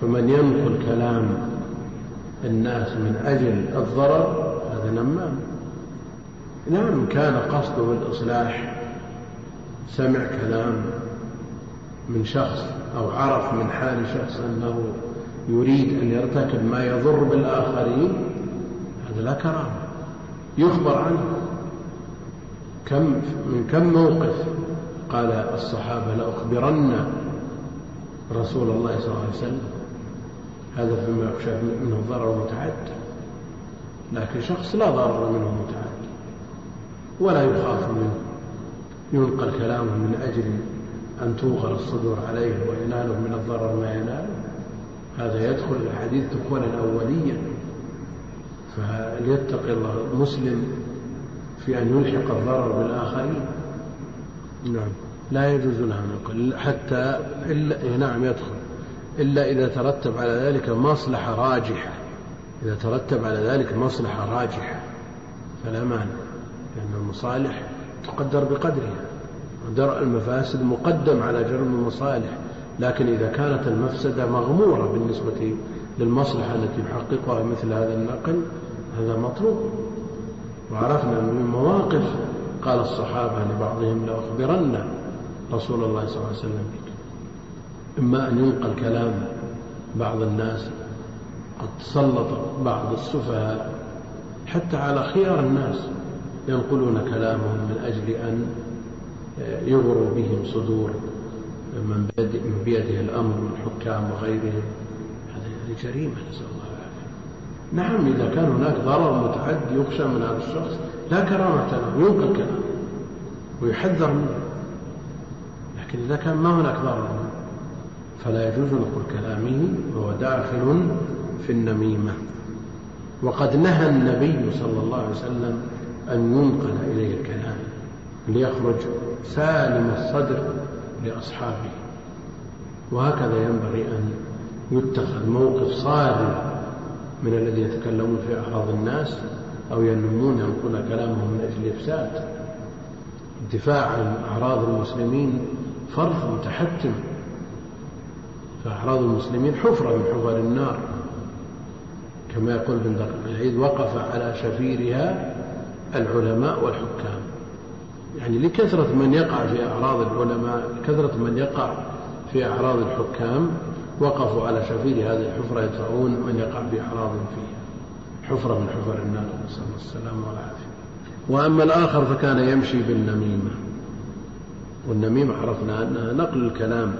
فمن ينقل كلام الناس من أجل الضرر هذا نمام. نعم كان قصده الإصلاح سمع كلام من شخص أو عرف من حال شخص أنه يريد أن يرتكب ما يضر بالآخرين هذا لا كرامة. يخبر عنه. كم من كم موقف قال الصحابة لأخبرن رسول الله صلى الله عليه وسلم؟ هذا فيما يخشى منه ضرر متعدي لكن شخص لا ضرر منه متعدي ولا يخاف منه ينقل كلامه من أجل أن توغر الصدور عليه ويناله من الضرر ما يناله هذا يدخل الحديث دخولا أوليا فليتقي الله المسلم في أن يلحق الضرر بالآخرين. نعم. لا يجوز له أن يقول حتى إلا نعم يدخل. إلا إذا ترتب على ذلك مصلحة راجحة. إذا ترتب على ذلك مصلحة راجحة فلا مانع لأن المصالح تقدر بقدرها. درء المفاسد مقدم على جرم المصالح لكن إذا كانت المفسدة مغمورة بالنسبة للمصلحة التي يحققها مثل هذا النقل هذا مطلوب. وعرفنا من مواقف قال الصحابة لبعضهم لأخبرن رسول الله صلى الله عليه وسلم بك إما أن ينقل كلام بعض الناس قد تسلط بعض السفهاء حتى على خيار الناس ينقلون كلامهم من أجل أن يغروا بهم صدور من بيده الأمر من الحكام وغيرهم. هذه جريمة نسأل الله العافية. نعم إذا كان هناك ضرر متعدي يخشى من هذا الشخص لا كرامة له ينقل كلامه ويحذر منه. لكن إذا كان ما هناك ضرر فلا يجوز نقول كلامه وهو داخل في النميمة. وقد نهى النبي صلى الله عليه وسلم أن ينقل إليه الكلام ليخرج سالم الصدر لأصحابه. وهكذا ينبغي أن يتخذ موقف صارم من الذي يتكلمون في أعراض الناس أو ينمون ينقل كلامهم من أجل إفساد. الدفاع عن أعراض المسلمين فرض متحتم. فأعراض المسلمين حفرة من حفر النار. كما يقول ابن دقيق العيد وقف على شفيرها العلماء والحكام. يعني لكثرة من يقع في أعراض العلماء كثرة من يقع في أعراض الحكام وقفوا على شفير هذه الحفرة يدفعون من يقع بأعراض فيها. حفرة من حفر النار نسأل الله السلامة والعافية. وأما الآخر فكان يمشي بالنميمة. والنميمة عرفنا أنها نقل الكلام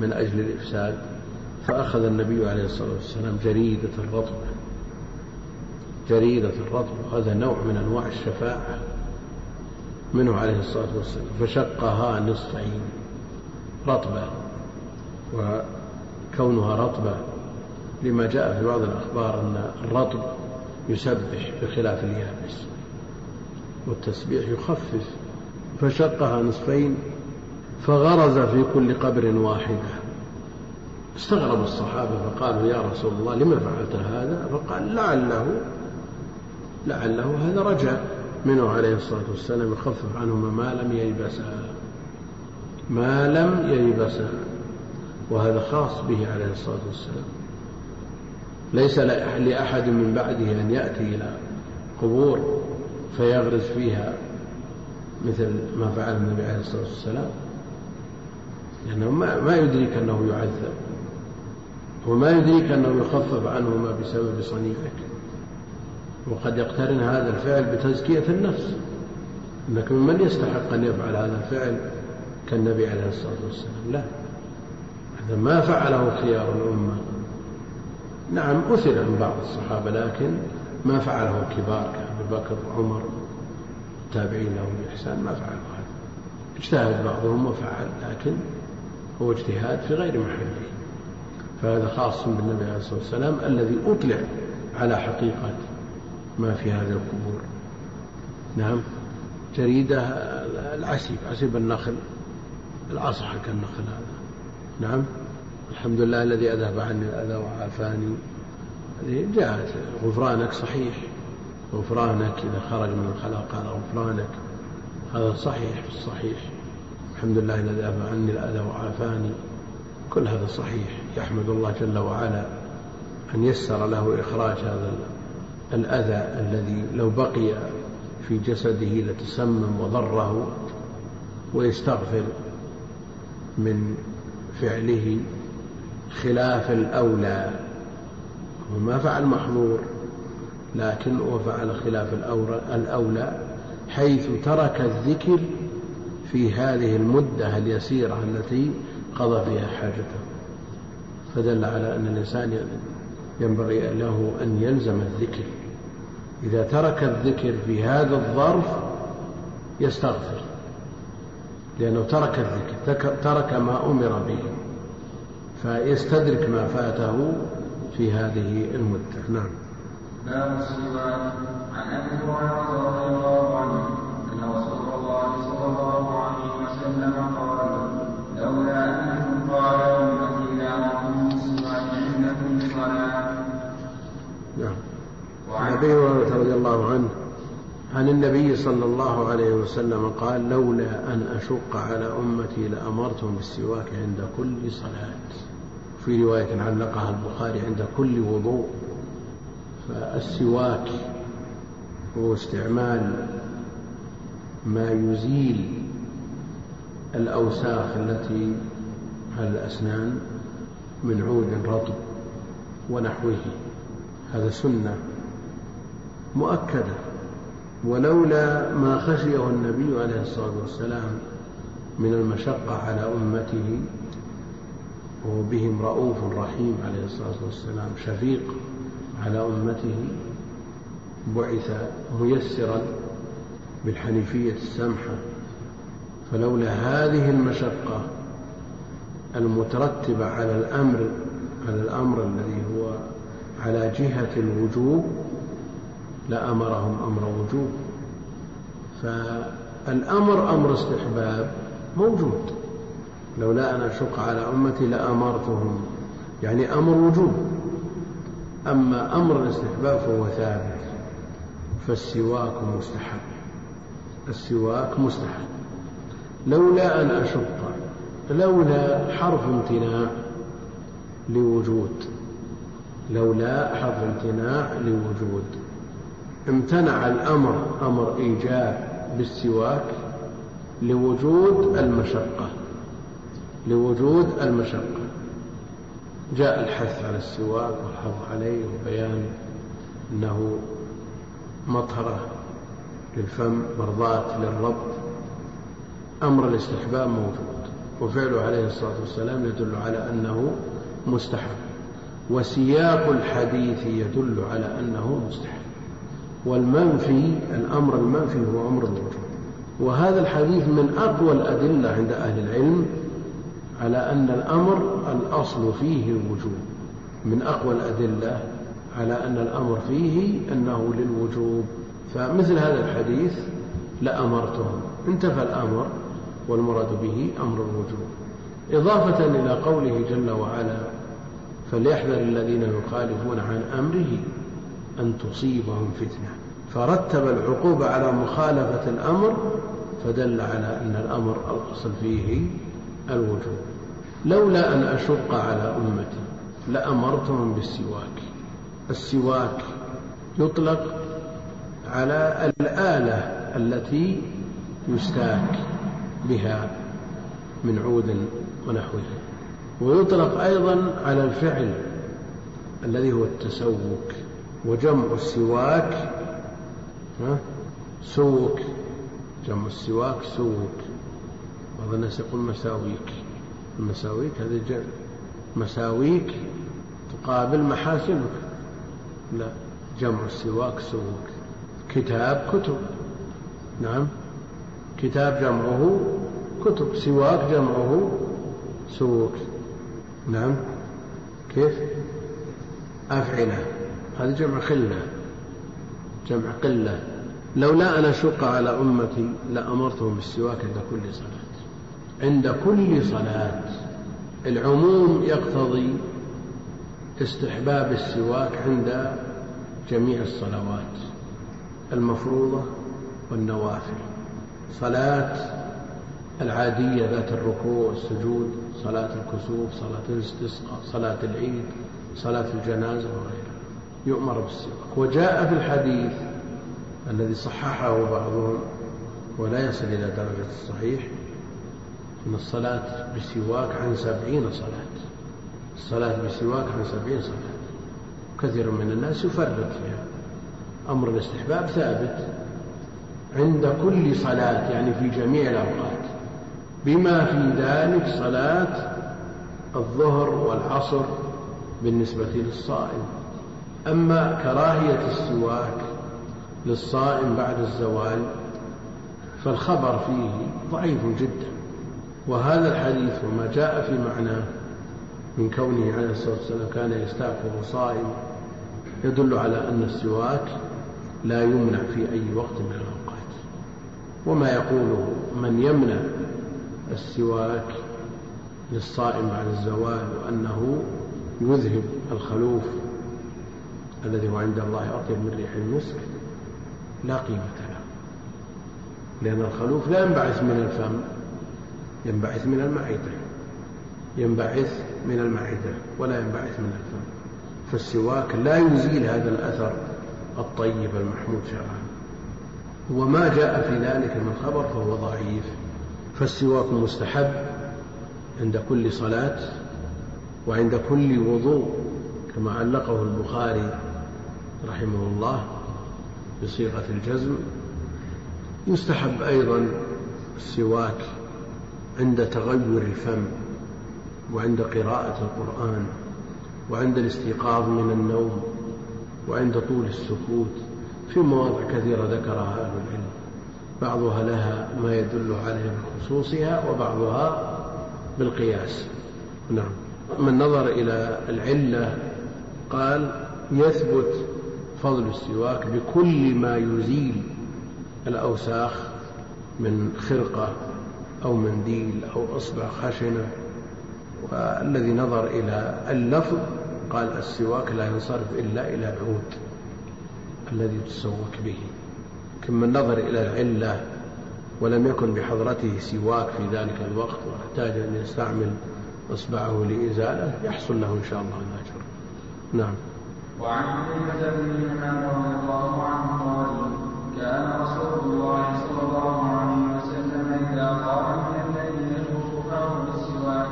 من أجل الإفساد فأخذ النبي عليه الصلاة والسلام جريدة الرطبة جريدة الرطبة هذا نوع من أنواع الشفاعة منه عليه الصلاة والسلام فشقها نصفين رطبة وكونها رطبة لما جاء في بعض الأخبار أن الرطب يسبح بخلاف اليابس والتسبيح يخفف فشقها نصفين فغرز في كل قبر واحدة. استغرب الصحابة فقالوا يا رسول الله لما فعلت هذا؟ فقال لعله لعله هذا رجاء. منه عليه الصلاة والسلام يخفف عنهما ما لم ييبسا ما لم ييبسا. وهذا خاص به عليه الصلاة والسلام. ليس لأحد من بعده أن يأتي إلى قبور فيغرز فيها مثل ما فعل النبي عليه الصلاة والسلام. لأنه ما, ما يدريك أنه يعذب وما يدريك أنه يخفف عنهما بسبب صنيعك وقد يقترن هذا الفعل بتزكية النفس أنك ممن يستحق أن يفعل هذا الفعل كالنبي عليه الصلاة والسلام. لا هذا ما فعله خيار الأمة. نعم أثر عن بعض الصحابة لكن ما فعله الكبار كأبي بكر وعمر التابعين لهم بإحسان ما فعلوا هذا. اجتهد بعضهم وفعل لكن هو اجتهاد في غير محله. فهذا خاص بالنبي عليه الصلاة والسلام الذي أطلع على حقيقة ما في هذه القبور. نعم. جريدة العسيب عسيب النخل العصح كالنخل هذا. نعم. الحمد لله الذي أذهب عني الأذى وعافاني. جاءت غفرانك صحيح. غفرانك إذا خرج من الخلاق هذا غفرانك. هذا صحيح في الصحيح. الحمد لله الذي أذهب عني الأذى وعافاني. كل هذا صحيح. يحمد الله جل وعلا أن يسر له إخراج هذا الأذى الذي لو بقي في جسده لتسمم وضره ويستغفر من فعله خلاف الأولى. وما فعل محظور لكن فعل خلاف الأولى حيث ترك الذكر في هذه المدة اليسيرة التي قضى فيها حاجته. فدل على أن الإنسان ينبغي له أن يلزم الذكر. إذا ترك الذكر في هذا الظرف يستغفر لأنه ترك الذكر ترك ما أمر به فيستدرك ما فاته في هذه المدة. نعم. باب الصلاة عن أبي هريرة رضي الله وسلم قال لولا أنه قال أمتي لأمرهم بالصلاة عند كل صلاة. نعم. وعن أبي هريرة رضي الله عنه عن النبي صلى الله عليه وسلم قال لولا أن أشق على أمتي لأمرتهم بالسواك عند كل صلاة. في رواية علقها البخاري عند كل وضوء. فالسواك هو استعمال ما يزيل الأوساخ التي على الأسنان من عود رطب ونحوه. هذا سنة مؤكدة. ولولا ما خشيه النبي عليه الصلاة والسلام من المشقة على أمته وهو بهم رؤوف رحيم عليه الصلاة والسلام شفيق على أمته بعث ميسرا بالحنيفية السمحة فلولا هذه المشقة المترتبة على الأمر على الأمر الذي هو على جهة الوجوب لأمرهم أمر وجوب. فالأمر أمر استحباب موجود. لولا أن أشق على أمتي لأمرتهم يعني أمر وجوب. أما أمر الاستحباب فهو ثابت فالسواك مستحب. السواك مستحب. لولا أن أشق لولا حرف امتناع لوجود لولا حرف امتناع لوجود. امتنع الأمر أمر إيجاب بالسواك لوجود المشقة لوجود المشقة. جاء الحث على السواك والحظ عليه وبيان أنه مطهرة للفم مرضاة للرب أمر الاستحباب موجود وفعله عليه الصلاة والسلام يدل على أنه مستحب وسياق الحديث يدل على أنه مستحب والمنفي الأمر المنفي هو أمر الوجوب وهذا الحديث من أقوى الأدلة عند أهل العلم على أن الأمر الأصل فيه الوجوب من أقوى الأدلة على أن الأمر فيه أنه للوجوب فمثل هذا الحديث لأمرتهم انتفى الأمر والمراد به أمر الوجوب إضافة إلى قوله جل وعلا فليحذر الذين يخالفون عن أمره أن تصيبهم فتنة. فرتب العقوبة على مخالفة الأمر فدل على أن الأمر الأصل فيه الوجوب. لولا أن أشق على أمتي لأمرتهم بالسواك. السواك يطلق على الآلة التي يستاك. بها من عود ونحوه ويطلق أيضا على الفعل الذي هو التسوك وجمع السواك سوك جمع السواك سوك. بعض الناس يقول مساويك. المساويك هذه جمع. مساويك تقابل محاسنك لا جمع السواك سوك. كتاب كتب. نعم. كتاب جمعه كتب سواك جمعه سوك. نعم. كيف؟ أفعلة. هذه جمع خلة. جمع قلة. لولا أن أشق على أمتي لأمرتهم بالسواك عند كل صلاة. عند كل صلاة. العموم يقتضي استحباب السواك عند جميع الصلوات. المفروضة والنوافل. صلاة العادية ذات الركوع والسجود صلاة الكسوف صلاة الاستسقاء صلاة العيد صلاة الجنازة وغيرها. يؤمر بالسواك. وجاء في الحديث الذي صححه بعضهم ولا يصل إلى درجة الصحيح أن الصلاة بسواك عن سبعين صلاة. الصلاة بسواك عن سبعين صلاة. كثير من الناس يفرط فيها. أمر الاستحباب ثابت. عند كل صلاة يعني في جميع الأوقات. بما في ذلك صلاة الظهر والعصر بالنسبة للصائم. أما كراهية السواك للصائم بعد الزوال فالخبر فيه ضعيف جدا. وهذا الحديث وما جاء في معناه من كونه عليه الصلاة والسلام كان وهو صائم يدل على أن السواك لا يمنع في أي وقت من الأوقات وما يقوله من يمنع السواك للصائم بعد الزوال وأنه يذهب الخلوف الذي هو عند الله أطيب من ريح المسك لا قيمة له. لأن الخلوف لا ينبعث من الفم ينبعث من المعدة ينبعث من المعدة ولا ينبعث من الفم. فالسواك لا يزيل هذا الأثر الطيب المحمود شرعا. وما جاء في ذلك من خبر فهو ضعيف. فالسواك مستحب عند كل صلاة وعند كل وضوء كما علقه البخاري رحمه الله بصيغة الجزم. يستحب أيضا السواك عند تغير الفم وعند قراءة القرآن وعند الاستيقاظ من النوم وعند طول السكوت في مواضع كثيرة ذكرها أهل العلم. بعضها لها ما يدل عليها بخصوصها وبعضها بالقياس. نعم. من نظر إلى العلة قال يثبت فضل السواك بكل ما يزيل الأوساخ من خرقة أو منديل أو إصبع خشنة. والذي نظر إلى اللفظ قال السواك لا ينصرف إلا إلى العود الذي تسوك به. كم من نظر إلى العلة ولم يكن بحضرته سواك في ذلك الوقت وأحتاج أن يستعمل إصبعه لإزالة يحصل له إن شاء الله الأجر. نعم. وعن حذيفة بن رضي الله عنه قال كان رسول الله صلى الله عليه وسلم إذا قام من الليل يجوز فاه بالسواك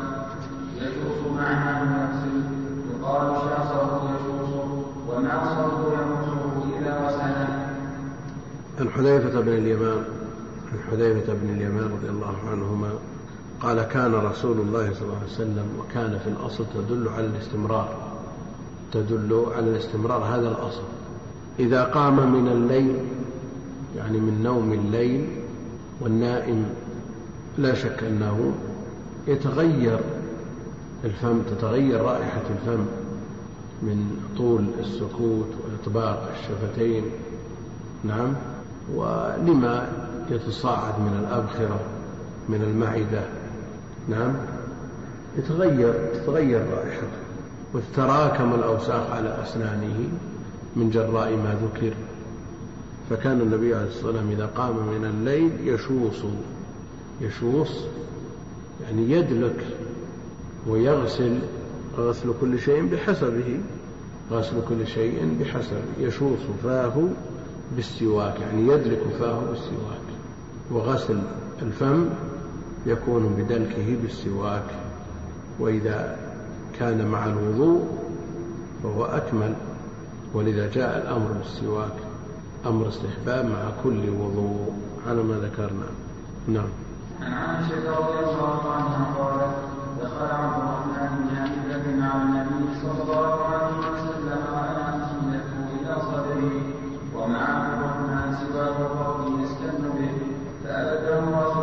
يجوز معناه يغسل يقال شاصه يجوز إذا غسله عن حذيفة بن اليمان عن حذيفة بن اليمان رضي الله عنهما قال كان رسول الله صلى الله عليه وسلم وكان في الأصل تدل على الاستمرار تدل على الاستمرار هذا الأصل. إذا قام من الليل يعني من نوم الليل والنائم لا شك أنه يتغير الفم تتغير رائحة الفم من طول السكوت وإطباق الشفتين. نعم؟ ولما يتصاعد من الأبخرة من المعدة؟ نعم. يتغير تتغير رائحته وتتراكم الأوساخ على أسنانه من جراء ما ذكر. فكان النبي عليه الصلاة والسلام إذا قام من الليل يشوص يشوص يعني يدلك ويغسل غسل كل شيء بحسبه غسل كل شيء بحسب يشوص فاه بالسواك يعني يدلك فاه بالسواك. وغسل الفم يكون بدلكه بالسواك. وإذا كان مع الوضوء فهو أكمل. ولذا جاء الأمر بالسواك. أمر استحباب مع كل وضوء. على ما ذكرنا. نعم. عن عائشة رضي الله عنها قالت دخل عبد الرحمن بن بكر على النبي صلى الله عليه وسلم ومع عبد الرحمن سواك الرب يستن به فأبده رسول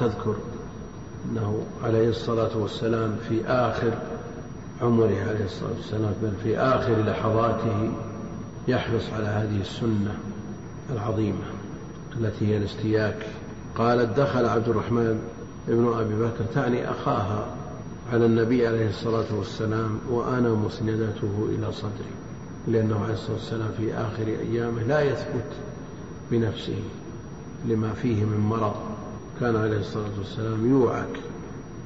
تذكر أنه عليه الصلاة والسلام في آخر عمره عليه الصلاة والسلام بل في آخر لحظاته يحرص على هذه السنة العظيمة التي هي الاستياك. قالت دخل عبد الرحمن ابن أبي بكر تعني أخاها على النبي عليه الصلاة والسلام وأنا مسندته إلى صدري لأنه عليه الصلاة والسلام في آخر أيامه لا يثبت بنفسه لما فيه من مرض كان عليه الصلاة والسلام يوعك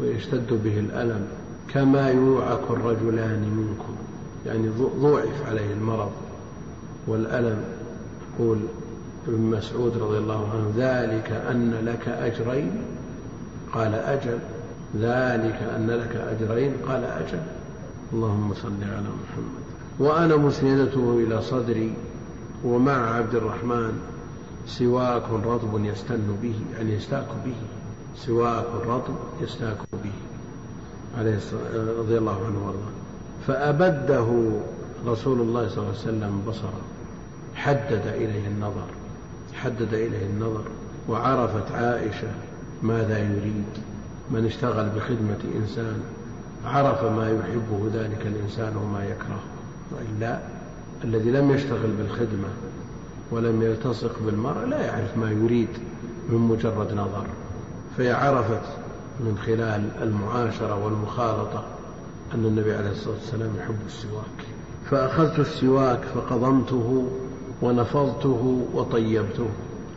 ويشتد به الألم كما يوعك الرجلان منكم. يعني ضوعف عليه المرض والألم. يقول ابن مسعود رضي الله عنه ذلك أن لك أجرين. قال أجل. ذلك أن لك أجرين. قال أجل. اللهم صل على محمد. وأنا مسندته إلى صدري ومع عبد الرحمن سواك رطب يستن به يعني يستاك به. سواك رطب يستاك به. عليه رضي الله عنه وأرضاه. فأبده رسول الله صلى الله عليه وسلم بصره. حدد إليه النظر. حدد إليه النظر. وعرفت عائشة ماذا يريد. من اشتغل بخدمة إنسان. عرف ما يحبه ذلك الإنسان وما يكرهه. وإلا الذي لم يشتغل بالخدمة ولم يلتصق بالمرء لا يعرف ما يريد من مجرد نظر. فهي عرفت من خلال المعاشرة والمخالطة أن النبي عليه الصلاة والسلام يحب السواك. فأخذت السواك فقضمته ونفضته وطيبته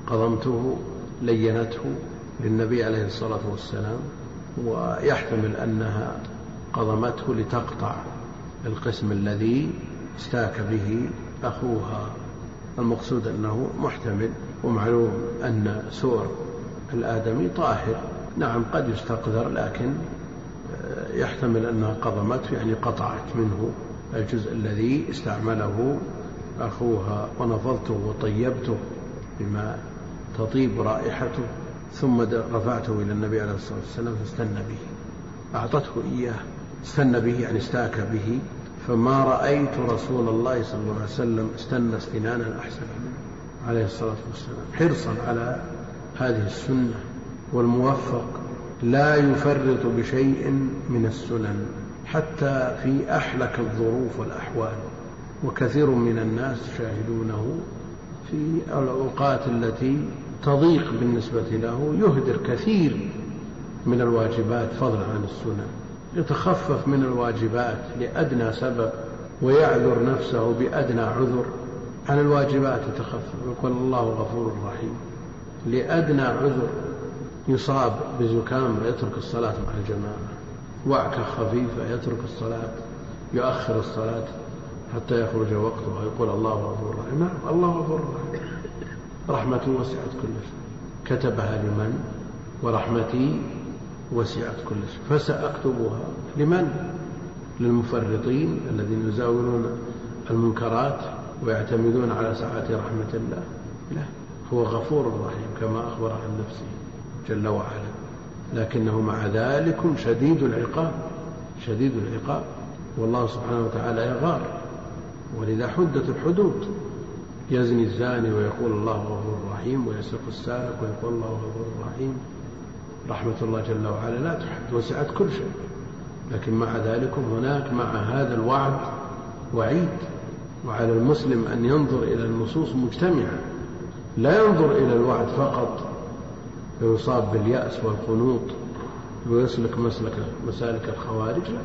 قضمته لينته للنبي عليه الصلاة والسلام ويحتمل أنها قضمته لتقطع القسم الذي استاك به أخوها. المقصود أنه محتمل ومعلوم أن سور الآدمي طاهر. نعم قد يستقذر لكن آه، يحتمل أنها قضمته يعني قطعت منه الجزء الذي استعمله أخوها ونفضته وطيبته بما تطيب رائحته ثم رفعته إلى النبي عليه الصلاة والسلام فاستنى به أعطته إياه استنى به يعني استاك به فما رأيت رسول الله صلى الله عليه وسلم استنى استنانا أحسن منه عليه الصلاة والسلام. حرصا على هذه السنة والموفق لا يفرط بشيء من السنن حتى في أحلك الظروف والأحوال. وكثير من الناس تشاهدونه في الأوقات التي تضيق بالنسبة له يهدر كثير من الواجبات فضلا عن السنن. يتخفف من الواجبات لأدنى سبب ويعذر نفسه بأدنى عذر. عن الواجبات يتخفف. يقول الله غفور رحيم. لأدنى عذر يصاب بزكام ويترك الصلاة مع الجماعة. وعكة خفيفة يترك الصلاة. يؤخر الصلاة حتى يخرج وقتها. يقول الله غفور رحيم. نعم الله غفور رحيم. رحمته وسعت كل شيء. كتبها لمن؟ ورحمتي وسعت كل شيء. فسأكتبها لمن؟ للمفرطين الذين يزاولون المنكرات ويعتمدون على سعة رحمة الله. لا هو غفور رحيم كما أخبر عن نفسه جل وعلا. لكنه مع ذلك شديد العقاب شديد العقاب. والله سبحانه وتعالى يغار. ولذا حدت الحدود. يزني الزاني ويقول الله غفور رحيم ويسرق السارق ويقول الله غفور رحيم. رحمة الله جل وعلا لا تحد وسعت كل شيء. لكن مع ذلك هناك مع هذا الوعد وعيد وعلى المسلم أن ينظر إلى النصوص مجتمعة. لا ينظر إلى الوعد فقط. فيصاب باليأس والقنوط ويسلك مسلك مسالك الخوارج. لا.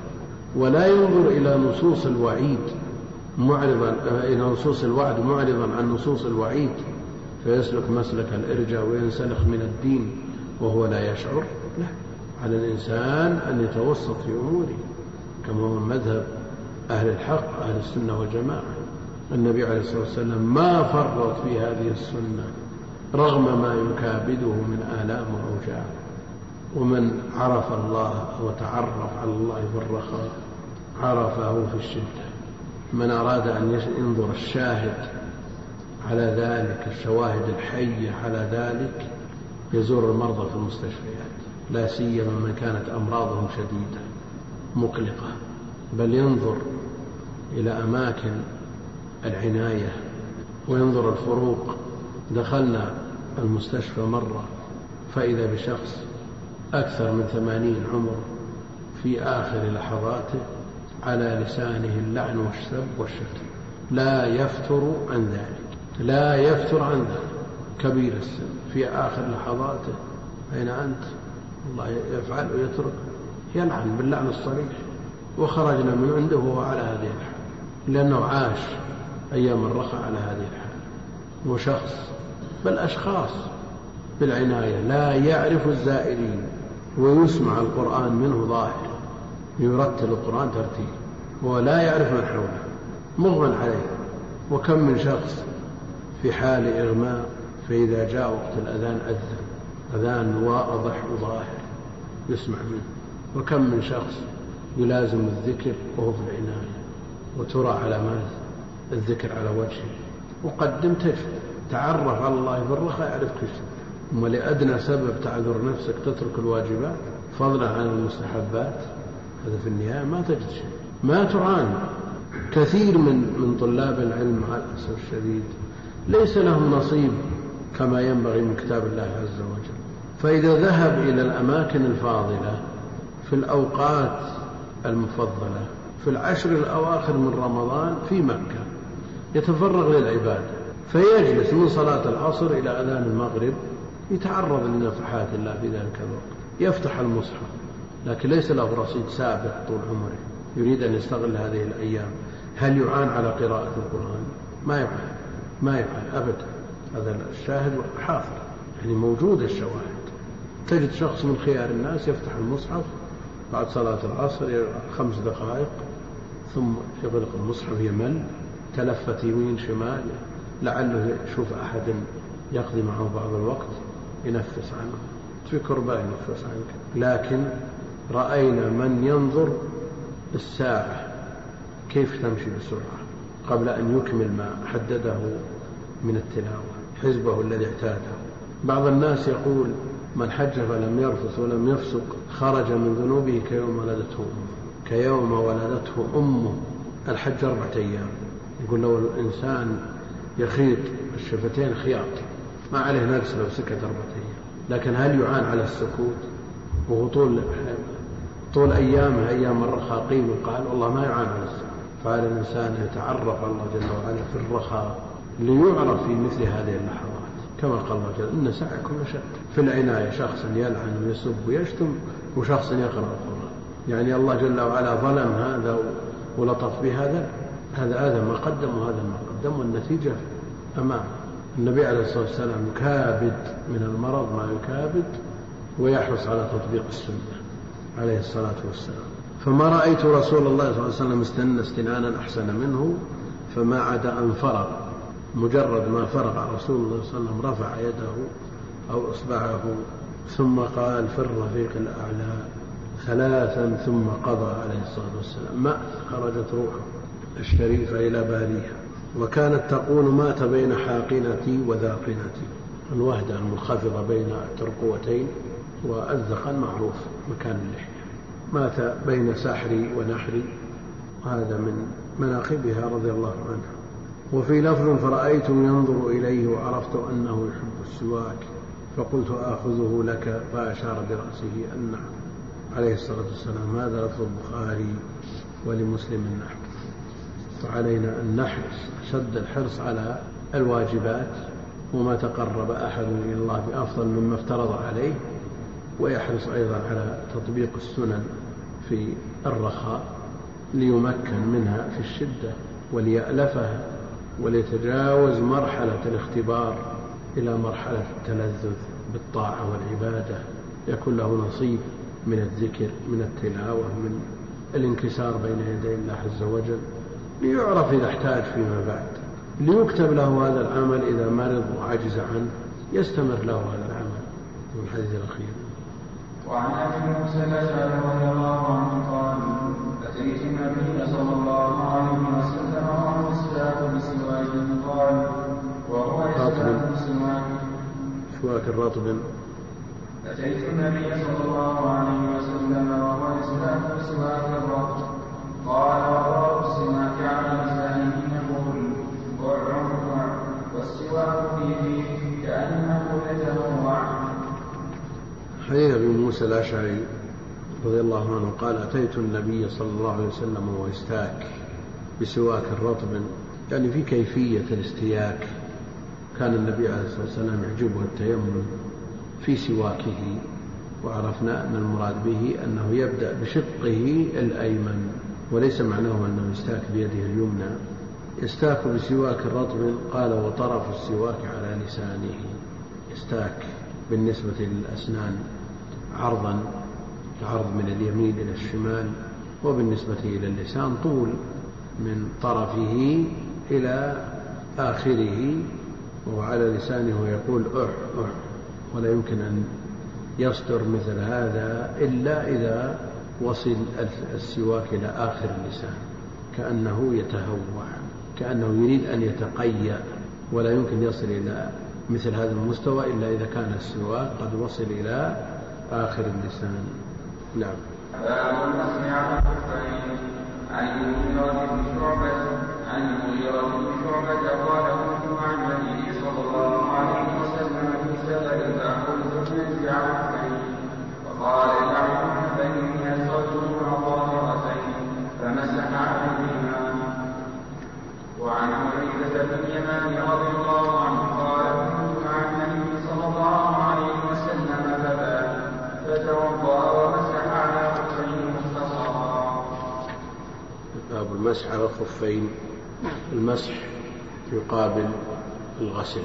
ولا ينظر إلى نصوص الوعيد معرضا إلى نصوص الوعد معرضا عن نصوص الوعيد. فيسلك مسلك الإرجاء وينسلخ من الدين. وهو لا يشعر. لا على الإنسان أن يتوسط في أموره كما هو مذهب أهل الحق أهل السنة والجماعة. النبي عليه الصلاة والسلام ما فرط في هذه السنة رغم ما يكابده من آلام وأوجاع. ومن عرف الله وتعرف على الله في الرخاء عرفه في الشدة. من أراد أن ينظر الشاهد على ذلك الشواهد الحية على ذلك يزور المرضى في المستشفيات. لا سيما من كانت أمراضهم شديدة مقلقة. بل ينظر إلى أماكن العناية وينظر الفروق. دخلنا المستشفى مرة فإذا بشخص أكثر من ثمانين عمر في آخر لحظاته على لسانه اللعن والسب والشتم. لا يفتر عن ذلك. لا يفتر عن ذلك. كبير السن. في آخر لحظاته أين أنت؟ الله يفعل ويترك. يلعن باللعن الصريح. وخرجنا من عنده وهو على هذه الحال. لأنه عاش أيام الرخاء على هذه الحال. وشخص بل أشخاص بالعناية. لا يعرف الزائرين. ويسمع القرآن منه ظاهر. يرتل القرآن ترتيل. ولا يعرف من حوله. مغمى عليه. وكم من شخص في حال إغماء فإذا جاء وقت الأذان أذن. أذان واضح وظاهر. يسمع منه. وكم من شخص يلازم الذكر وهو في العناية. وترى علامات الذكر على وجهه. وقدم تجد. تعرف على الله في الرخاء يعرفك ثم لأدنى سبب تعذر نفسك تترك الواجبات فضلا عن المستحبات هذا في النهاية ما تجد شيء. ما تعان. كثير من من طلاب العلم على الأسف الشديد. ليس لهم نصيب كما ينبغي من كتاب الله عز وجل. فإذا ذهب إلى الأماكن الفاضلة في الأوقات المفضلة في العشر الأواخر من رمضان في مكة يتفرغ للعبادة. فيجلس من صلاة العصر إلى أذان المغرب يتعرض لنفحات الله في ذلك الوقت. يفتح المصحف لكن ليس له رصيد سابق طول عمره. يريد أن يستغل هذه الأيام. هل يعان على قراءة القرآن؟ ما يفعل ما يفعل. أبدا. هذا الشاهد حاضر يعني موجود الشواهد. تجد شخص من خيار الناس يفتح المصحف بعد صلاة العصر خمس دقائق ثم يغلق المصحف يمل تلفت يمين شمال لعله يشوف أحد يقضي معه بعض الوقت ينفس عنه. في كرباء ينفس عنك. لكن رأينا من ينظر الساعة كيف تمشي بسرعة قبل أن يكمل ما حدده من التلاوة. حزبه الذي اعتاده. بعض الناس يقول من حج فلم يرفث ولم يفسق خرج من ذنوبه كيوم ولدته أمه. كيوم ولدته أمه. الحج أربعة أيام. يقول لو الإنسان يخيط الشفتين خياط ما عليه نقص لو سكت أربعة أيام. لكن هل يعان على السكوت؟ وهو طول طول أيامه أيام الرخاء قيل وقال والله ما يعان على السكوت. فعلى الإنسان يتعرف الله جل وعلا في الرخاء؟ ليعرف في مثل هذه اللحظات. كما قال الله جل إن سعيكم لشتى في العناية شخص يلعن ويسب ويشتم وشخص يقرأ القرآن. يعني الله جل وعلا ظلم هذا ولطف بهذا. هذا هذا ما قدم وهذا ما قدم والنتيجة أمامه النبي عليه الصلاة والسلام كابد من المرض ما يكابد ويحرص على تطبيق السنة عليه الصلاة والسلام. فما رأيت رسول الله صلى الله عليه وسلم استنى استنانا أحسن منه فما عدا أن فرغ. مجرد ما فرغ رسول الله صلى الله عليه وسلم رفع يده أو إصبعه ثم قال في الرفيق الأعلى ثلاثا ثم قضى عليه الصلاة والسلام. ما خرجت روحه الشريفة إلى باريها وكانت تقول مات بين حاقنتي وذاقنتي. الوهدة المنخفضة بين الترقوتين والذقن معروف مكان اللحية. مات بين سحري ونحري. وهذا من مناقبها رضي الله عنها. وفي لفظ فرأيته ينظر إليه وعرفت أنه يحب السواك فقلت آخذه لك فأشار برأسه أن عليه الصلاة والسلام هذا لفظ البخاري ولمسلم نحو فعلينا أن نحرص أشد الحرص على الواجبات وما تقرب أحد إلى الله بأفضل مما افترض عليه ويحرص أيضا على تطبيق السنن في الرخاء ليمكن منها في الشدة وليألفها وليتجاوز مرحلة الاختبار إلى مرحلة التلذذ بالطاعة والعبادة. يكون له نصيب من الذكر من التلاوة من الانكسار بين يدي الله عز وجل. ليعرف إذا احتاج فيما بعد. ليكتب له هذا العمل إذا مرض وعجز عنه. يستمر له هذا العمل. من الحديث الأخير. وعن أبي موسى الاشعري رضي الله عنه قال أتيت النبي صلى سواك الرطب أتيت النبي صلى الله عليه وسلم وهو يستاك بسواك الرب؟ قال وضرب السماك على لسانه يقول وعع والسواك في فيه كأنه يتنوع حديث أبي موسى الأشعري رضي الله عنه قال أتيت النبي صلى الله عليه وسلم وهو يستاك بسواك رطب يعني في كيفية الاستياك. كان النبي عليه الصلاة والسلام يعجبه التيمن في سواكه وعرفنا أن المراد به أنه يبدأ بشقه الأيمن وليس معناه أنه يستاك بيده اليمنى. يستاك بسواك رطب قال وطرف السواك على لسانه. يستاك بالنسبة للأسنان عرضا عرض من اليمين إلى الشمال وبالنسبة إلى اللسان طول من طرفه إلى آخره. وهو على لسانه ويقول أح أح. ولا يمكن أن يصدر مثل هذا إلا إذا وصل السواك إلى آخر اللسان. كأنه يتهوع كأنه يريد أن يتقيأ. ولا يمكن يصل إلى مثل هذا المستوى إلا إذا كان السواك قد وصل إلى آخر اللسان. نعم. عن المغيرة بن شعبة عن المغيرة بن شعبة قال كنت مع النبي على الخفين فقال دعهما فإني أسرتهما طاهرتين فمسح عليهما وعن حذيفة بن اليمان رضي الله عنه قال كنت مع النبي صلى الله عليه وسلم فبات فتوضأ ومسح على خفيه مختصرا. باب المسح على الخفين المسح يقابل الغسل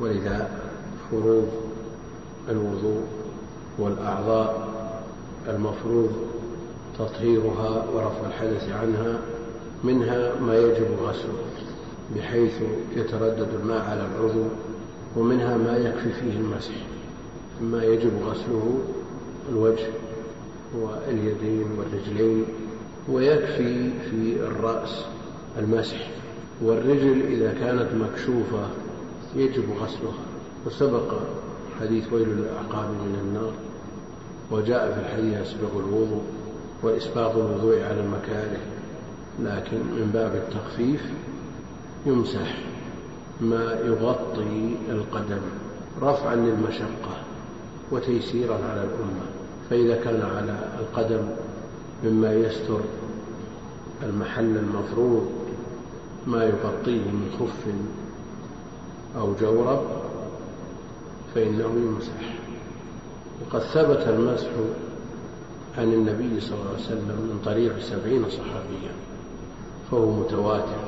ولذا فروض الوضوء والأعضاء المفروض تطهيرها ورفع الحدث عنها منها ما يجب غسله بحيث يتردد الماء على العضو ومنها ما يكفي فيه المسح. ما يجب غسله الوجه واليدين والرجلين ويكفي في الرأس المسح. والرجل إذا كانت مكشوفة يجب غسلها. وسبق حديث ويل للأعقاب من النار وجاء في الحديث أسبغ الوضوء وإسباغ الوضوء على المكاره لكن من باب التخفيف يمسح ما يغطي القدم رفعا للمشقة وتيسيرا على الأمة فإذا كان على القدم مما يستر المحل المفروض ما يغطيه من خف أو جورب فإنه يمسح. وقد ثبت المسح عن النبي صلى الله عليه وسلم من طريق سبعين صحابيا فهو متواتر.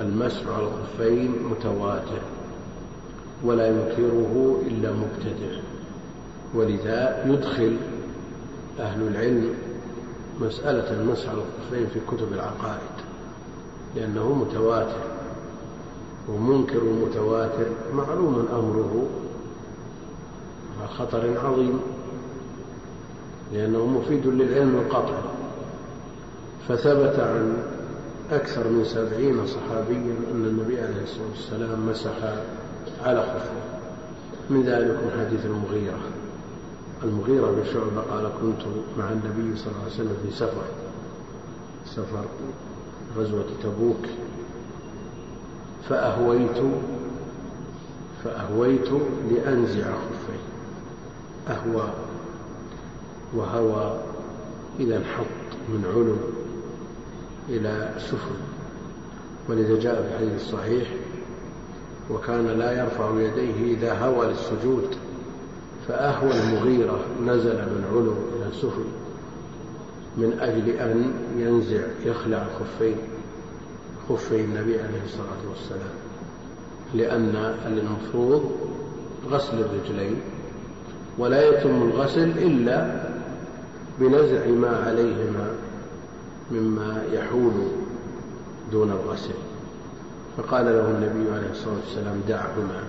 المسح على الخفين متواتر ولا ينكره إلا مبتدع. ولذا يدخل أهل العلم مسألة المسح على الخفين في كتب العقائد لأنه متواتر. ومنكر متواتر معلوم أمره خطر عظيم لأنه مفيد للعلم القطعي فثبت عن أكثر من سبعين صحابيا أن النبي عليه الصلاة والسلام مسح على خفه. من ذلك حديث المغيرة. المغيرة بن شعبة قال كنت مع النبي صلى الله عليه وسلم في سفر. سفر غزوة تبوك. فأهويت فأهويت لأنزع خفي أهوى وهوى إذا انحط من علو إلى سفل ولذا جاء في الحديث الصحيح وكان لا يرفع يديه إذا هوى للسجود فأهوى المغيرة نزل من علو إلى سفل من أجل أن ينزع يخلع الخفين خفي النبي عليه الصلاة والسلام لأن المفروض غسل الرجلين ولا يتم الغسل إلا بنزع ما عليهما مما يحول دون الغسل. فقال له النبي عليه الصلاة والسلام دعهما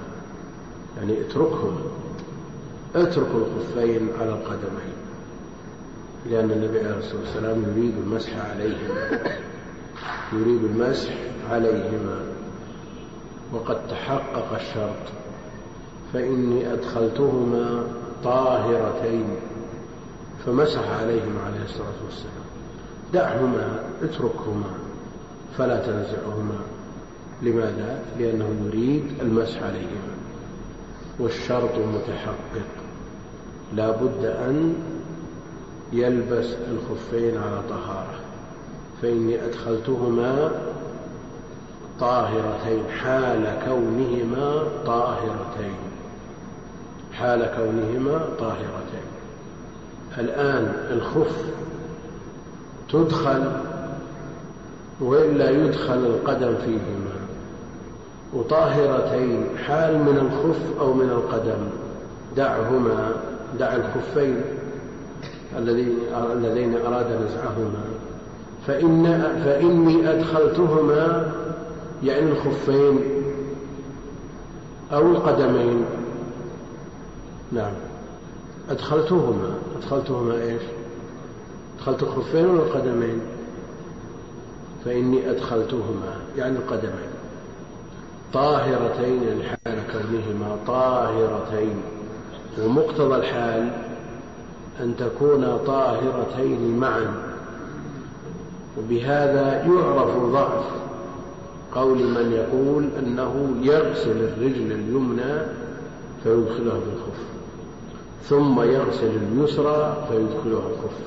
يعني اتركهما اترك الخفين على القدمين لأن النبي عليه الصلاة والسلام يريد المسح عليهما يريد المسح عليهما. وقد تحقق الشرط فإني أدخلتهما طاهرتين فمسح عليهما عليه الصلاة والسلام. دعهما اتركهما فلا تنزعهما لماذا؟ لأنه يريد المسح عليهما. والشرط متحقق. لا بد أن يلبس الخفين على طهارة. فإني أدخلتهما طاهرتين حال كونهما طاهرتين. حال كونهما طاهرتين. الآن الخف تدخل وإلا يدخل القدم فيهما. وطاهرتين حال من الخف أو من القدم. دعهما دع الخفين اللذين أراد نزعهما. فإن فإني أدخلتهما يعني الخفين أو القدمين. نعم. أدخلتهما. أدخلتهما إيش؟ أدخلت الخفين ولا القدمين فإني أدخلتهما يعني القدمين طاهرتين يعني حال كونهما طاهرتين. ومقتضى الحال أن تكونا طاهرتين معا. وبهذا يعرف ضعف قول من يقول أنه يغسل الرجل اليمنى فيدخلها في الخف ثم يغسل اليسرى فيدخلها الخف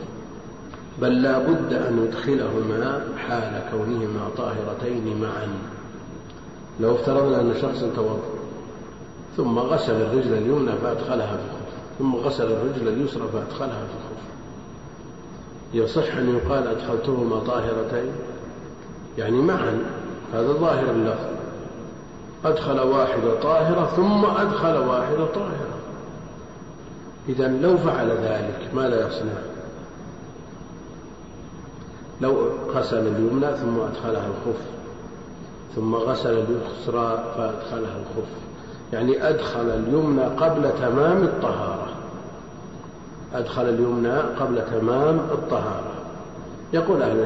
بل لا بد أن يدخلهما حال كونهما طاهرتين معا. لو افترضنا أن شخصا توضأ ثم غسل الرجل اليمنى فأدخلها في الخف ثم غسل الرجل اليسرى فأدخلها في الخف يصح أن يقال أدخلتهما طاهرتين؟ يعني معا هذا ظاهر اللفظ. أدخل واحدة طاهرة ثم أدخل واحدة طاهرة. إذا لو فعل ذلك ماذا يصنع؟ لو غسل اليمنى ثم أدخلها الخف ثم غسل اليسرى فأدخلها الخف. يعني أدخل اليمنى قبل تمام الطهارة. أدخل اليمنى قبل تمام الطهارة. يقول أهل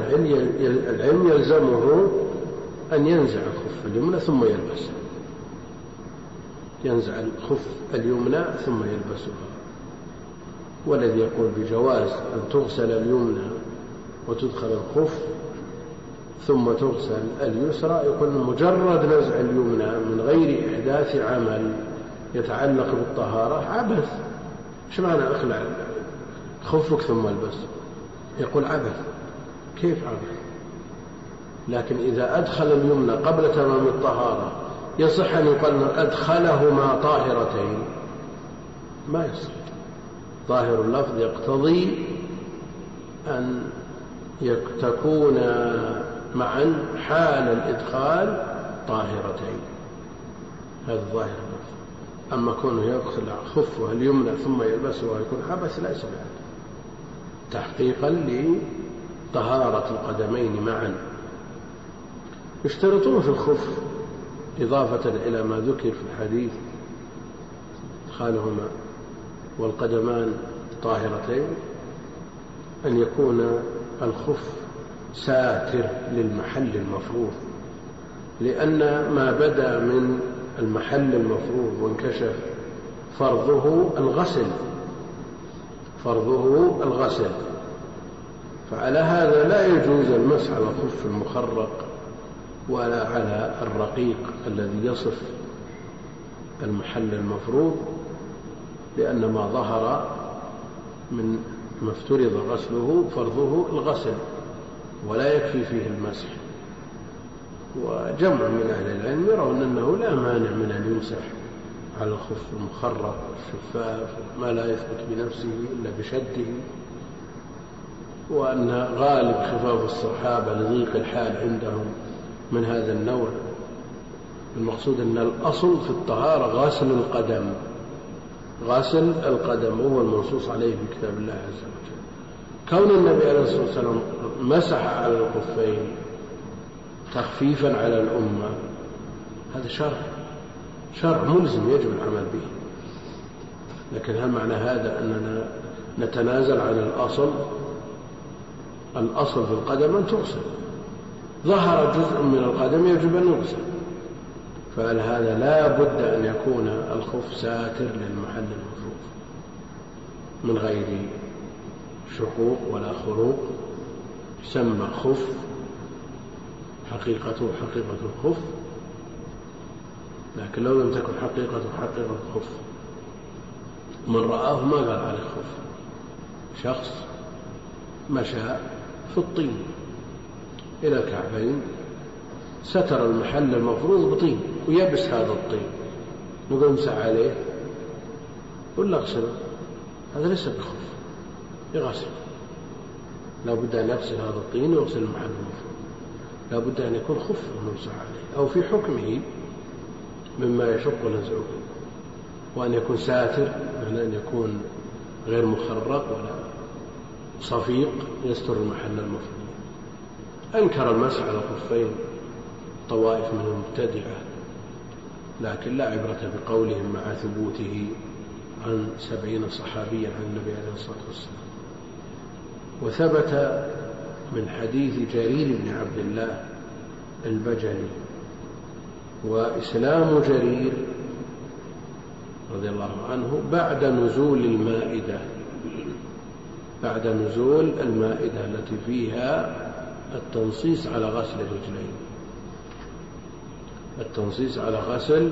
العلم يلزمه أن ينزع الخف اليمنى ثم يلبسها ينزع الخف اليمنى ثم يلبسها والذي يقول بجواز أن تغسل اليمنى وتدخل الخف ثم تغسل اليسرى يقول مجرد نزع اليمنى من غير إحداث عمل يتعلق بالطهارة عبث. إيش معنى اخلع خفك ثم البس. يقول عبث. كيف عبث؟ لكن إذا أدخل اليمنى قبل تمام الطهارة يصح أن يقال أدخلهما طاهرتين. ما يصح. ظاهر اللفظ يقتضي أن تكون معا حال الإدخال طاهرتين. هذا ظاهر اللفظ. أما كونه يدخل خفه اليمنى ثم يلبسه ويكون حبس ليس بهذا. تحقيقا لطهارة القدمين معا. يشترطون في الخف إضافة إلى ما ذكر في الحديث. خالهما والقدمان طاهرتين أن يكون الخف ساتر للمحل المفروض. لأن ما بدا من المحل المفروض وانكشف فرضه الغسل فرضه الغسل. فعلى هذا لا يجوز المسح على الخف المخرق ولا على الرقيق الذي يصف المحل المفروض. لأن ما ظهر من ما افترض غسله فرضه الغسل ولا يكفي فيه المسح. وجمع من أهل العلم يرون أنه لا مانع من أن يمسح على الخف المخرق الشفاف ما لا يثبت بنفسه إلا بشده. وأن غالب خفاف الصحابة لضيق الحال عندهم من هذا النوع. المقصود أن الأصل في الطهارة غسل القدم. غسل القدم هو المنصوص عليه في كتاب الله عز وجل. كون النبي عليه الصلاة والسلام مسح على الخفين تخفيفا على الأمة هذا شرع شرع ملزم يجب العمل به. لكن هل معنى هذا أننا نتنازل عن الأصل؟ الأصل في القدم أن تغسل. ظهر جزء من القدم يجب أن يغسل. فهل هذا لا بد أن يكون الخف ساتر للمحل المفروض من غير شقوق ولا خروق. يسمى خف حقيقته حقيقة الخف لكن لو لم تكن حقيقته حقيقة الخف. من رآه ما قال عليه خف. شخص مشى في الطين إلى الكعبين ستر المحل المفروض بطين. ويبس هذا الطين. نقول امسح عليه. ولا اغسله. هذا ليس بخف يغسل. لا بد أن يغسل هذا الطين ويغسل المحل لا بد أن يكون خف ممسح عليه. أو في حكمه مما يشق نزعه. وأن يكون ساتر بمعنى أن يكون غير مخرق ولا صفيق يستر المحل المفروض أنكر المسح على الخفين طوائف من المبتدعة. لكن لا عبرة بقولهم مع ثبوته عن سبعين صحابيا عن النبي عليه الصلاة والسلام. وثبت من حديث جرير بن عبد الله البجلي وإسلام جرير رضي الله عنه بعد نزول المائدة بعد نزول المائدة التي فيها التنصيص على غسل الرجلين. التنصيص على غسل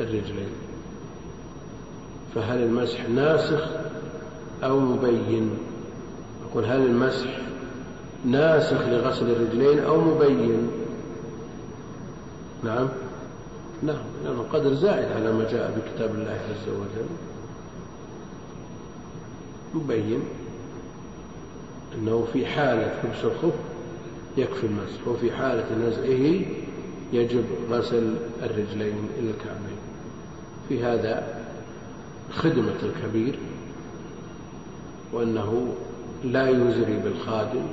الرجلين. فهل المسح ناسخ أو مبين؟ أقول هل المسح ناسخ لغسل الرجلين أو مبين؟ نعم. نعم لأنه قدر زائد على ما جاء بكتاب الله عز وجل. مبين أنه في حالة لبس الخف يكفي المسح وفي حالة نزعه يجب غسل الرجلين إلى الكعبين. في هذا خدمة الكبير وأنه لا يزري بالخادم.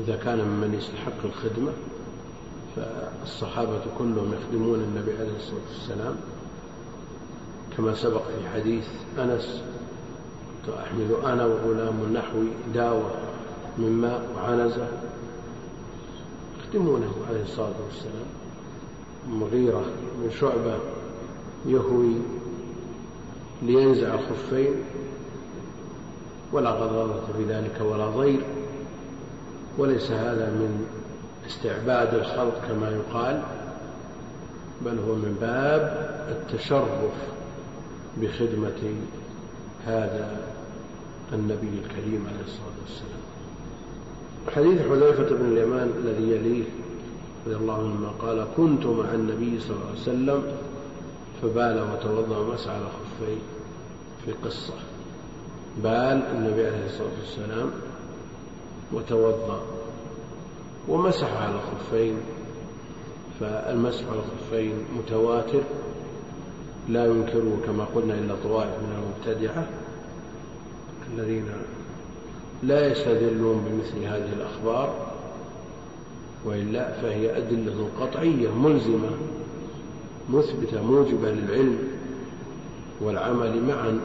إذا كان ممن يستحق الخدمة فالصحابة كلهم يخدمون النبي عليه الصلاة والسلام. كما سبق في حديث أنس أحمل أنا وغلام نحوي داوة من ماء وعنزة. يخدمونه عليه الصلاة والسلام. مغيرة من شعبة يهوي لينزع الخفين ولا غضاضة في ذلك ولا ضير. وليس هذا من استعباد الخلق كما يقال بل هو من باب التشرف بخدمة هذا النبي الكريم عليه الصلاة والسلام. حديث حذيفة بن اليمان الذي يليه رضي الله عنه قال كنت مع النبي صلى الله عليه وسلم فبال وتوضأ ومسح على خفيه في قصة. بال النبي عليه الصلاة والسلام وتوضأ ومسح على الخفين فالمسح على الخفين متواتر لا ينكره كما قلنا إلا طوائف من المبتدعة الذين لا يستدلون بمثل هذه الأخبار وإلا فهي أدلة قطعية ملزمة مثبتة موجبة للعلم والعمل معا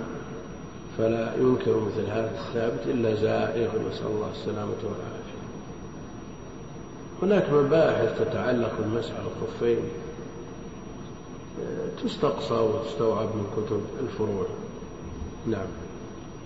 فلا ينكر مثل هذا الثابت إلا زائغ. نسأل الله السلامة والعافية. هناك مباحث تتعلق على الخفين تستقصى وتستوعب من كتب الفروع. نعم.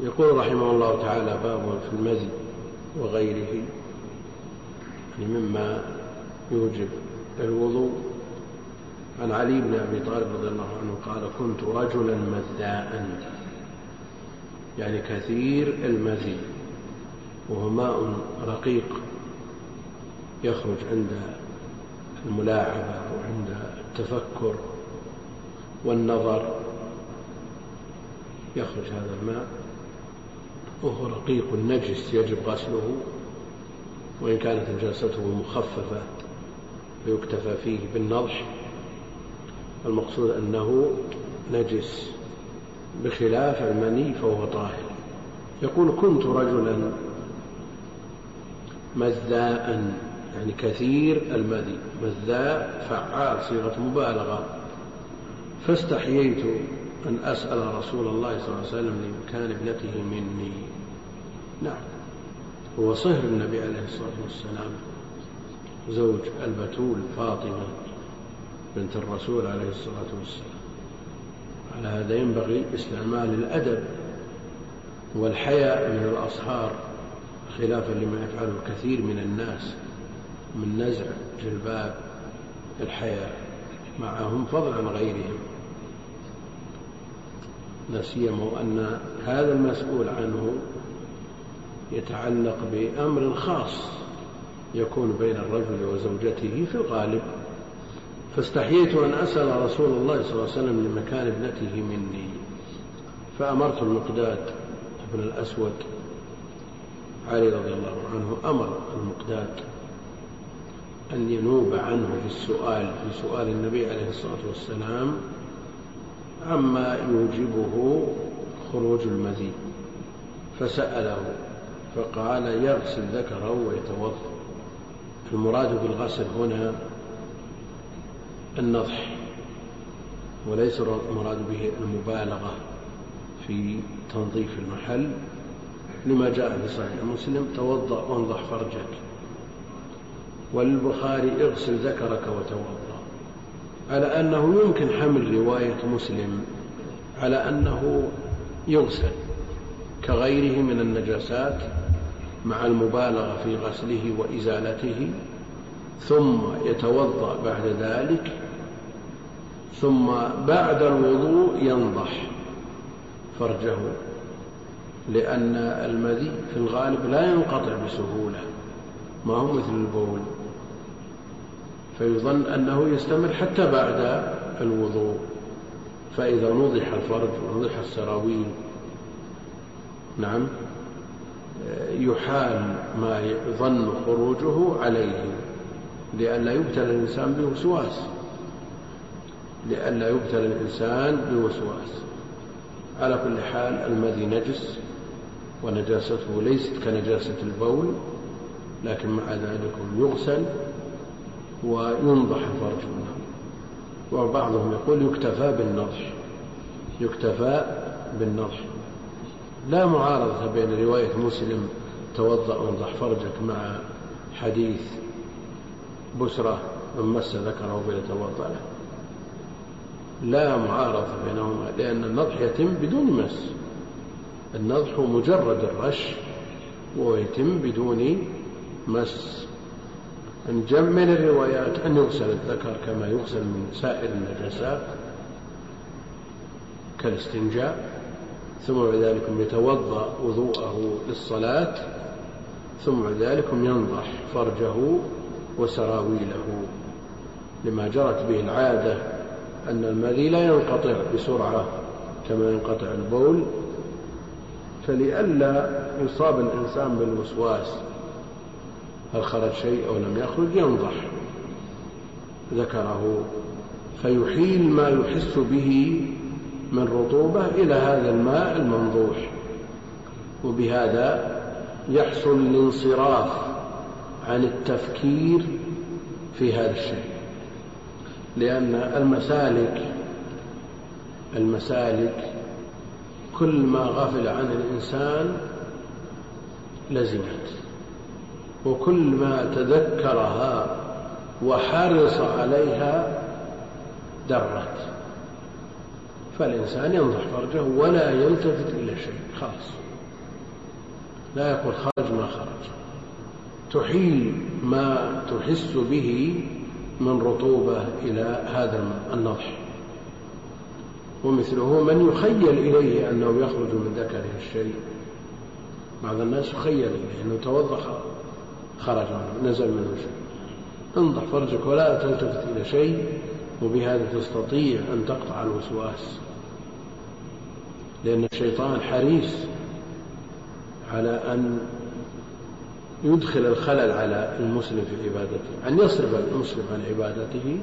يقول رحمه الله تعالى باب في المزي وغيره يعني مما يوجب الوضوء. عن علي بن أبي طالب رضي الله عنه قال كنت رجلا مذاء يعني كثير المزي وهو ماء رقيق يخرج عند الملاعبة وعند التفكر والنظر يخرج هذا الماء. وهو رقيق نجس يجب غسله وإن كانت نجاسته مخففة فيكتفى فيه بالنضح المقصود أنه نجس بخلاف المني فهو طاهر. يقول كنت رجلا مذاء يعني كثير المذي مذاء فعال صيغة مبالغة. فاستحييت أن أسأل رسول الله صلى الله عليه وسلم لمكان ابنته مني. نعم. هو صهر النبي عليه الصلاة والسلام زوج البتول فاطمة بنت الرسول عليه الصلاة والسلام. على هذا ينبغي استعمال الأدب والحياء من الأصهار خلافا لما يفعله الكثير من الناس من نزع جلباب الحياء معهم فضلا عن غيرهم. لا سيما أن هذا المسؤول عنه يتعلق بأمر خاص يكون بين الرجل وزوجته في الغالب. فاستحييت أن أسأل رسول الله صلى الله عليه وسلم لمكان ابنته مني. فأمرت المقداد بن الأسود علي رضي الله عنه أمر المقداد أن ينوب عنه في السؤال في سؤال النبي عليه الصلاة والسلام عما يوجبه خروج المزيد. فسأله فقال يغسل ذكره ويتوضأ. المراد بالغسل هنا النضح وليس المراد به المبالغة في تنظيف المحل. لما جاء في صحيح مسلم توضأ وانضح فرجك. وللبخاري اغسل ذكرك وتوضأ. على أنه يمكن حمل رواية مسلم على أنه يغسل كغيره من النجاسات مع المبالغة في غسله وإزالته ثم يتوضأ بعد ذلك ثم بعد الوضوء ينضح. فرجه لأن المذي في الغالب لا ينقطع بسهولة ما هو مثل البول. فيظن أنه يستمر حتى بعد الوضوء. فإذا نضح الفرج ونضح السراويل. نعم. يحال ما يظن خروجه عليه لئلا يبتلى الإنسان بوسواس لئلا يبتلى الإنسان بوسواس على كل حال المذي نجس ونجاسته ليست كنجاسة البول لكن مع ذلك يغسل وينضح الفرج منه وبعضهم يقول يكتفى بالنضح يكتفى بالنضح. لا معارضة بين رواية مسلم توضأ وانضح فرجك مع حديث بسرة من مس ذكره فليتوضأ له. لا معارضة بينهما لأن النضح يتم بدون مس. النضح مجرد الرش ويتم بدون مس. من الروايات أن يغسل الذكر كما يغسل من سائر النجاسات كالاستنجاء. ثم بعد ذلك يتوضأ وضوءه للصلاة ثم بعد ذلك ينضح فرجه وسراويله. لما جرت به العادة أن المذي لا ينقطع بسرعة كما ينقطع البول فلئلا يصاب الإنسان بالوسواس هل خرج شيء أو لم يخرج ينضح. ذكره فيحيل ما يحس به من رطوبة إلى هذا الماء المنضوح وبهذا يحصل الانصراف عن التفكير في هذا الشيء. لأن المسالك المسالك كل ما غفل عنه الإنسان لزمت وكل ما تذكرها وحرص عليها درت. فالإنسان ينضح فرجه ولا يلتفت إلى شيء خلاص. لا يقول خرج ما خرج. تحيل ما تحس به من رطوبة إلى هذا النضح. ومثله من يخيل إليه أنه يخرج من ذكره الشيء. بعض الناس يخيل إليه أنه توضأ خرج منه نزل منه شيء. انضح فرجك ولا تلتفت إلى شيء وبهذا تستطيع أن تقطع الوسواس لأن الشيطان حريص على أن يدخل الخلل على المسلم في عبادته أن يصرف المسلم عن عبادته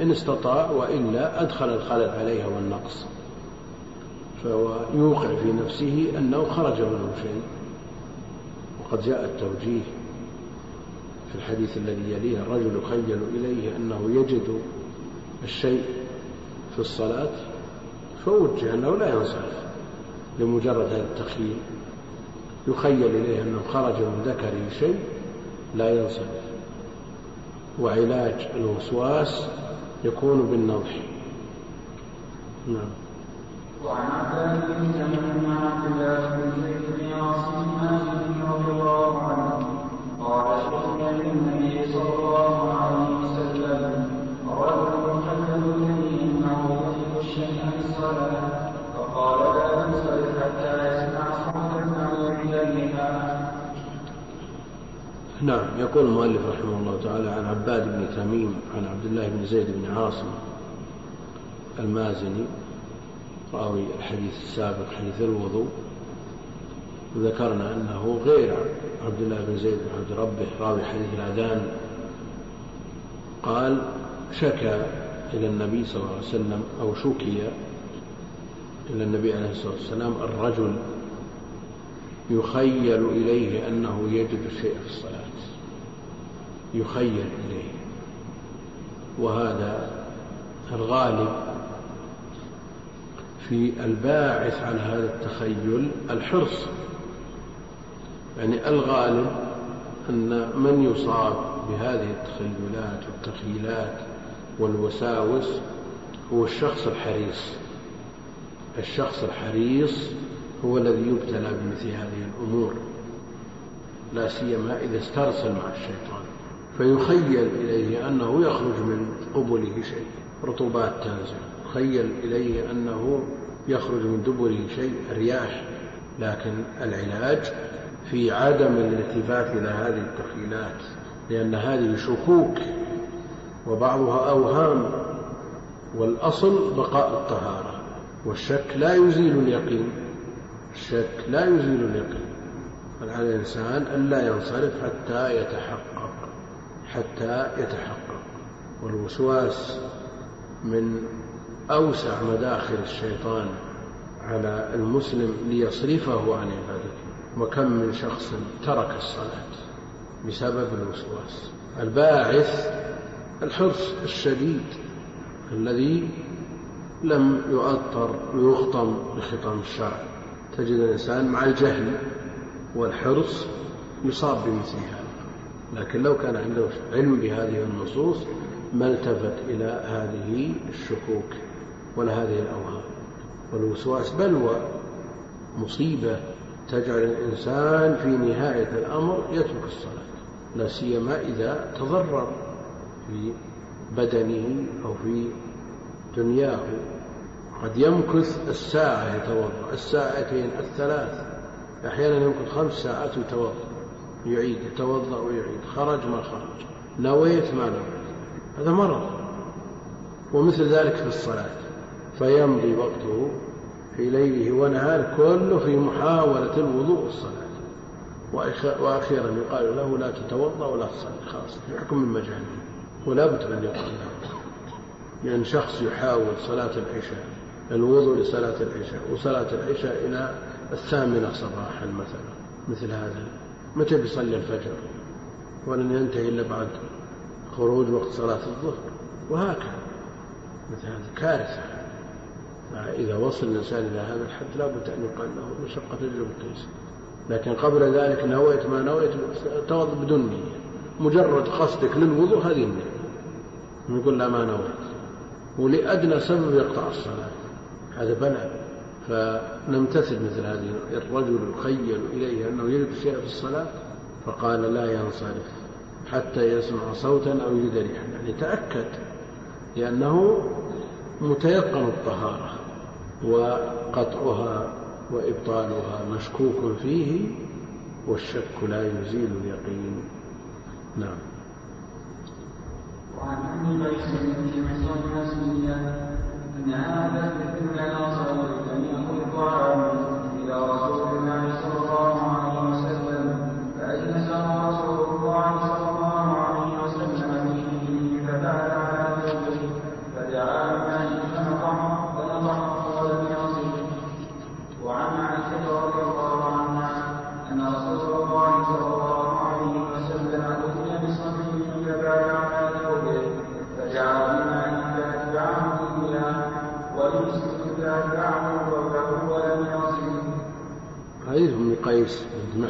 إن استطاع وإلا أدخل الخلل عليها والنقص. فهو يوقع في نفسه أنه خرج منه شيء وقد جاء التوجيه في الحديث الذي يليه الرجل يخيل إليه أنه يجد الشيء في الصلاة فوجه أنه لا ينصرف. لمجرد هذا التخييل يخيل إليه أنه خرج من ذكره شيء لا ينصرف وعلاج الوسواس يكون بالنضح. نعم. وعن عبد بن زمن عبد الله بن زيد بن عاصم رضي الله عنه قال شهد النبي صلى الله عليه نعم يقول المؤلف رحمه الله تعالى عن عباد بن تميم عن عبد الله بن زيد بن عاصم المازني راوي الحديث السابق حديث الوضوء. ذكرنا أنه غير عبد الله بن زيد بن عبد ربه راوي حديث الأذان. قال شكى إلى النبي صلى الله عليه وسلم أو شكي إلى النبي عليه الصلاة والسلام الرجل يخيل إليه أنه يجد الشيء في الصلاة. يخيل إليه. وهذا الغالب في الباعث على هذا التخيل الحرص. يعني الغالب أن من يصاب بهذه التخيلات والتخيلات والوساوس هو الشخص الحريص. الشخص الحريص هو الذي يبتلى بمثل هذه الأمور لا سيما إذا استرسل مع الشيطان. فيخيل إليه أنه يخرج من قبله شيء رطوبات تنزل. يخيل إليه أنه يخرج من دبره شيء رياح. لكن العلاج في عدم الالتفات إلى هذه التخيلات لأن هذه شكوك وبعضها أوهام والأصل بقاء الطهارة. والشك لا يزيل اليقين الشك لا يزيل اليقين. فعلى الإنسان ألا ينصرف حتى يتحقق. حتى يتحقق. والوسواس من أوسع مداخل الشيطان على المسلم ليصرفه عن عبادته. وكم من شخص ترك الصلاة بسبب الوسواس. الباعث الحرص الشديد الذي لم يؤطر ويخطم بخطام الشرع. تجد الإنسان مع الجهل والحرص يصاب بمثل هذا لكن لو كان عنده علم بهذه النصوص ما التفت إلى هذه الشكوك ولا هذه الأوهام. والوسواس بلوى مصيبة تجعل الإنسان في نهاية الأمر يترك الصلاة لا سيما إذا تضرر في بدنه أو في دنياه. قد يمكث الساعة يتوضأ الساعتين الثلاث أحيانا يمكث خمس ساعات يتوضأ. يعيد يتوضأ ويعيد. خرج ما خرج. نويت ما نويت هذا مرض. ومثل ذلك في الصلاة. فيمضي وقته في ليله ونهاره كله في محاولة الوضوء والصلاة. وأخيرا يقال له لا تتوضأ ولا تصلي. خلاص في حكم المجانين ولا بد أن يقال له لأن شخص يحاول صلاة العشاء الوضوء لصلاة العشاء وصلاة العشاء إلى الثامنة صباحا مثلا. مثل هذا. متى بيصلي الفجر؟ ولن ينتهي إلا بعد خروج وقت صلاة الظهر. وهكذا. مثل هذه كارثة. إذا وصل الإنسان إلى هذا الحد لا بد أن يقال له مشقة تجربة التيسير لكن قبل ذلك نويت ما نويت توضأ بدون نية. مجرد قصدك للوضوء هذه النية. يقول لا ما نويت. ولأدنى سبب يقطع الصلاة. هذا بلاء. فنمتثل مثل هذه. الرجل يخيل إليه أنه يجد شيء في الصلاة فقال لا ينصرف حتى يسمع صوتا أو يجد ريحا يعني تأكد لأنه متيقن الطهارة وقطعها وإبطالها مشكوك فيه والشك لا يزيل اليقين. نعم. وعن ابن قيس بن محصن الاسلميه ان هذا الذكر ناصر لم يكن طعاما إلى رسول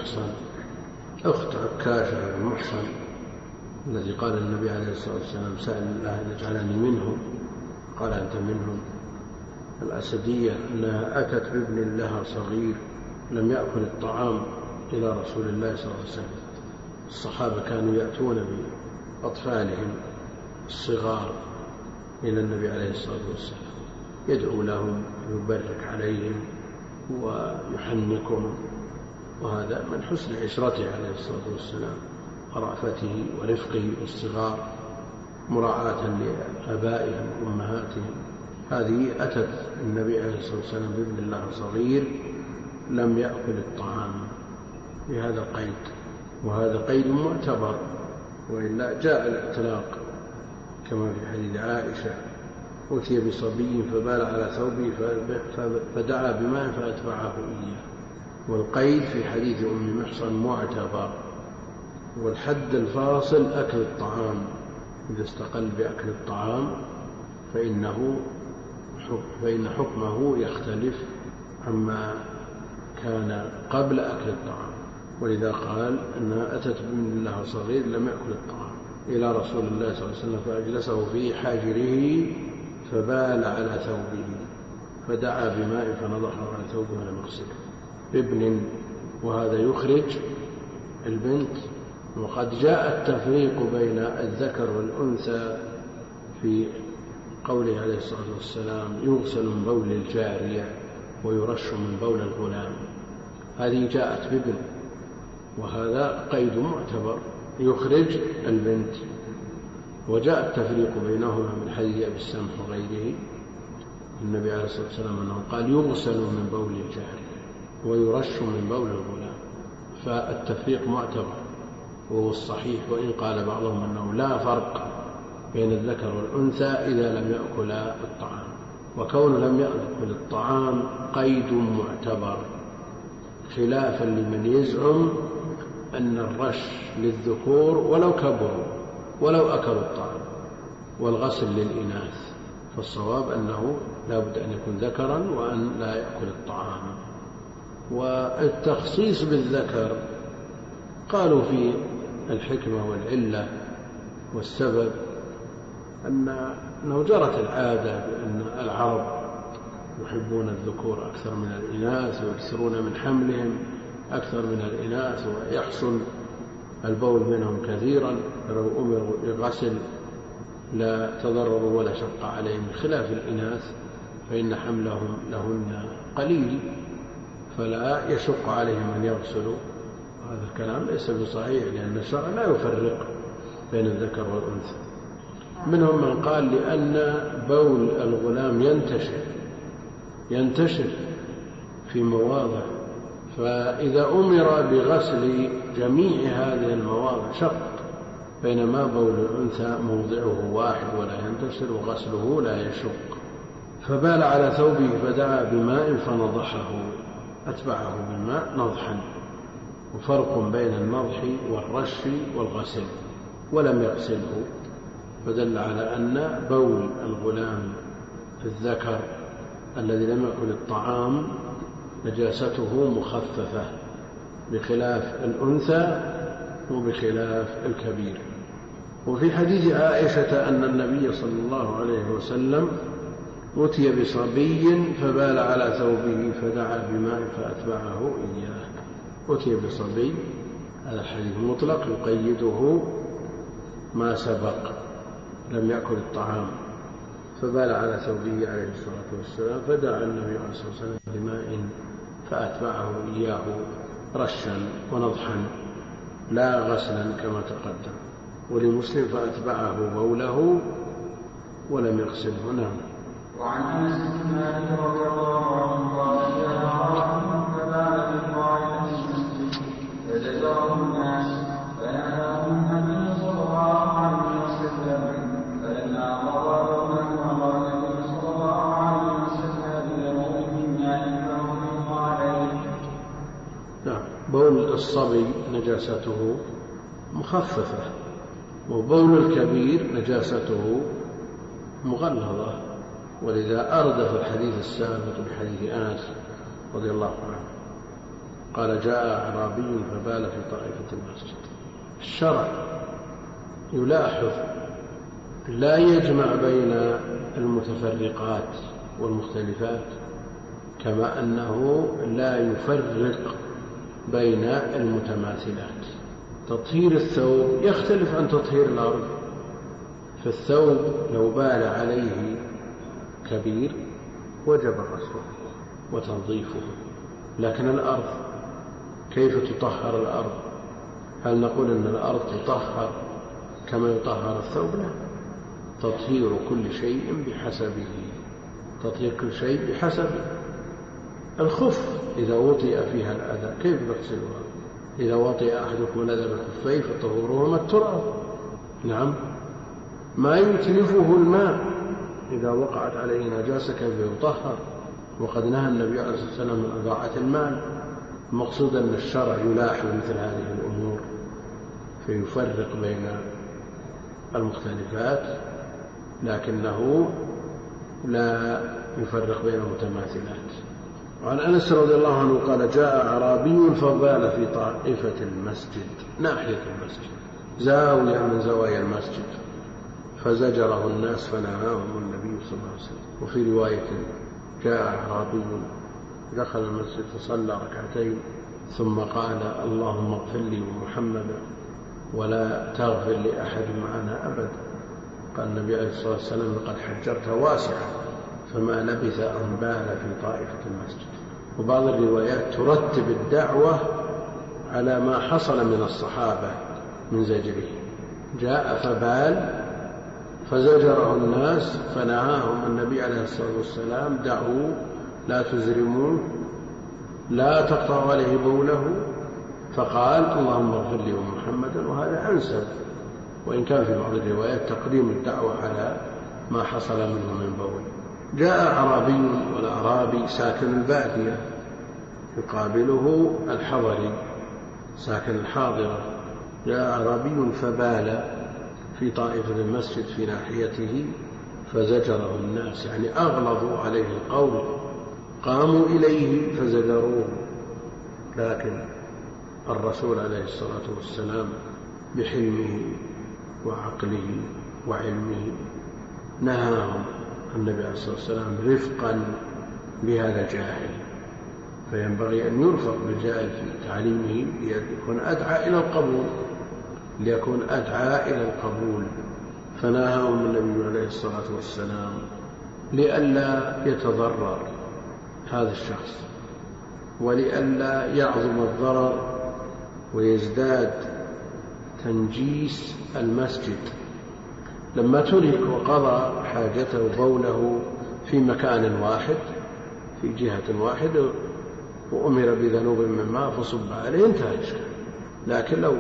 محصن أخت عكاشة بن الذي قال النبي عليه الصلاة والسلام سأل الله أن يجعلني منهم. قال أنت منهم. الأسدية أنها أتت بابن لها صغير لم يأكل الطعام إلى رسول الله صلى الله عليه وسلم. الصحابة كانوا يأتون بأطفالهم الصغار إلى النبي عليه الصلاة والسلام. يدعو لهم ويبرك عليهم ويحنكم وهذا من حسن عشرته عليه الصلاة والسلام ورأفته ورفقه بالصغار مراعاة لآبائهم وأمهاتهم. هذه أتت النبي عليه الصلاة والسلام بابن الله صغير لم يأكل الطعام بهذا القيد وهذا قيد معتبر وإلا جاء الاعتلاق كما في حديث عائشة أتي بصبي فبال على ثوبه فدعا بماء فأتبعه إياه. والقيد في حديث أم محصن معتبر والحد الفاصل أكل الطعام. إذا استقل بأكل الطعام فإنه فإن حكمه يختلف عما كان قبل أكل الطعام. ولذا قال أنها أتت بمن لها صغير لم يأكل الطعام. إلى رسول الله صلى الله عليه وسلم فأجلسه في حاجره فبال على ثوبه فدعا بماء فنضحه على ثوبه ولم يغسله ابن وهذا يخرج البنت وقد جاء التفريق بين الذكر والأنثى في قوله عليه الصلاة والسلام يغسل من بول الجارية ويرش من بول الغلام. هذه جاءت بابن وهذا قيد معتبر يخرج البنت. وجاء التفريق بينهما من حديث أبي السمح وغيره. النبي عليه الصلاة والسلام أنه قال يغسل من بول الجارية. ويرش من بول الغلام فالتفريق معتبر وهو الصحيح وإن قال بعضهم أنه لا فرق بين الذكر والأنثى إذا لم يأكلا الطعام وكون لم يأكل الطعام قيد معتبر خلافا لمن يزعم أن الرش للذكور ولو كبروا ولو أكلوا الطعام والغسل للإناث فالصواب أنه لا بد أن يكون ذكرا وأن لا يأكل الطعام. والتخصيص بالذكر قالوا في الحكمة والعلة والسبب أن أنه جرت العادة بأن العرب يحبون الذكور أكثر من الإناث ويكثرون من حملهم أكثر من الإناث ويحصل البول منهم كثيرا فلو أمروا بغسل لا تضرروا ولا شق عليهم بخلاف الإناث فإن حملهم لهن قليل. فلا يشق عليهم أن يغسلوا. هذا الكلام ليس بصحيح لأن الشرع لا يفرق بين الذكر والأنثى. منهم من قال لأن بول الغلام ينتشر ينتشر في مواضع. فإذا أمر بغسل جميع هذه المواضع شق بينما بول الأنثى موضعه واحد ولا ينتشر وغسله لا يشق. فبال على ثوبه فدعا بماء فنضحه. أتبعه بالماء نضحا وفرق بين النضح والرش والغسل ولم يغسله فدل على أن بول الغلام الذكر الذي لم يأكل الطعام نجاسته مخففة بخلاف الأنثى وبخلاف الكبير. وفي حديث عائشة أن النبي صلى الله عليه وسلم أتي بصبي فبال على ثوبه فدعا بماء فأتبعه إياه. أتي بصبي هذا الحديث مطلق يقيده ما سبق لم يأكل الطعام. فبال على ثوبه عليه الصلاة والسلام فدعا النبي عليه الصلاة والسلام بماء فأتبعه إياه رشا ونضحا لا غسلا كما تقدم. ولمسلم فأتبعه بوله ولم يغسله. نعم. بول الصبي نجاسته مخففة وبول الكبير نجاسته مغلظة. ولذا أرد في الحديث السابق بحديث أنس رضي الله عنه. قال جاء أعرابي فبال في طائفة المسجد. الشرع يلاحظ لا يجمع بين المتفرقات والمختلفات كما أنه لا يفرق بين المتماثلات. تطهير الثوب يختلف عن تطهير الأرض. فالثوب لو بال عليه كبير وجب غسله. وتنظيفه. لكن الأرض كيف تطهر الأرض؟ هل نقول أن الأرض تطهر كما يطهر الثوب؟ لا. تطهير كل شيء بحسبه. تطهير كل شيء بحسبه. الخف إذا وطئ فيها الأذى كيف نغسلها إذا وطئ أحدكم الأذى بالخفين فطهورهما التراب. نعم. ما يتلفه الماء إذا وقعت عليه نجاسة كيف يطهر؟ وقد نهى النبي عليه الصلاة والسلام من إضاعة المال المقصود أن الشرع يلاحظ مثل هذه الأمور فيفرق بين المختلفات لكنه لا يفرق بين المتماثلات. وعن أنس رضي الله عنه قال جاء أعرابي فبال في طائفة المسجد ناحية المسجد زاوية من زوايا المسجد. فزجره الناس فنهاهم النبي صلى الله عليه وسلم. وفي رواية جاء اعرابي دخل المسجد فصلى ركعتين ثم قال اللهم اغفر لي ومحمدا ولا تغفر لأحد معنا أبدا. قال النبي عليه الصلاة والسلام لقد حجرت واسعا فما لبث أن بال في طائفة المسجد. وبعض الروايات ترتب الدعوة على ما حصل من الصحابة من زجره. جاء فبال فزجره الناس فنهاهم النبي عليه الصلاة والسلام دعوا لا تزرموه لا تقطعوا عليه بوله. فقال اللهم اغفر لي ومحمدا وهذا أنسب وإن كان في بعض الروايات تقديم الدعوة على ما حصل منه من بول. جاء أعرابي والأعرابي ساكن البادية يقابله الحضري ساكن الحاضرة. جاء أعرابي فبال في طائفة المسجد في ناحيته فزجره الناس يعني أغلظوا عليه القول قاموا إليه فزجروه. لكن الرسول عليه الصلاة والسلام بحلمه وعقله وعلمه نهاهم النبي عليه الصلاة والسلام رفقا بهذا الجاهل. فينبغي أن يرفق بالجاهل في تعليمه ليكون أدعى إلى القبول. ليكون أدعى إلى القبول فنهاهم النبي عليه الصلاة والسلام لئلا يتضرر هذا الشخص ولئلا يعظم الضرر ويزداد تنجيس المسجد. لما ترك وقضى حاجته بوله في مكان واحد في جهة واحدة وأمر بذنوب من ماء فصب عليه انتهى لكن لو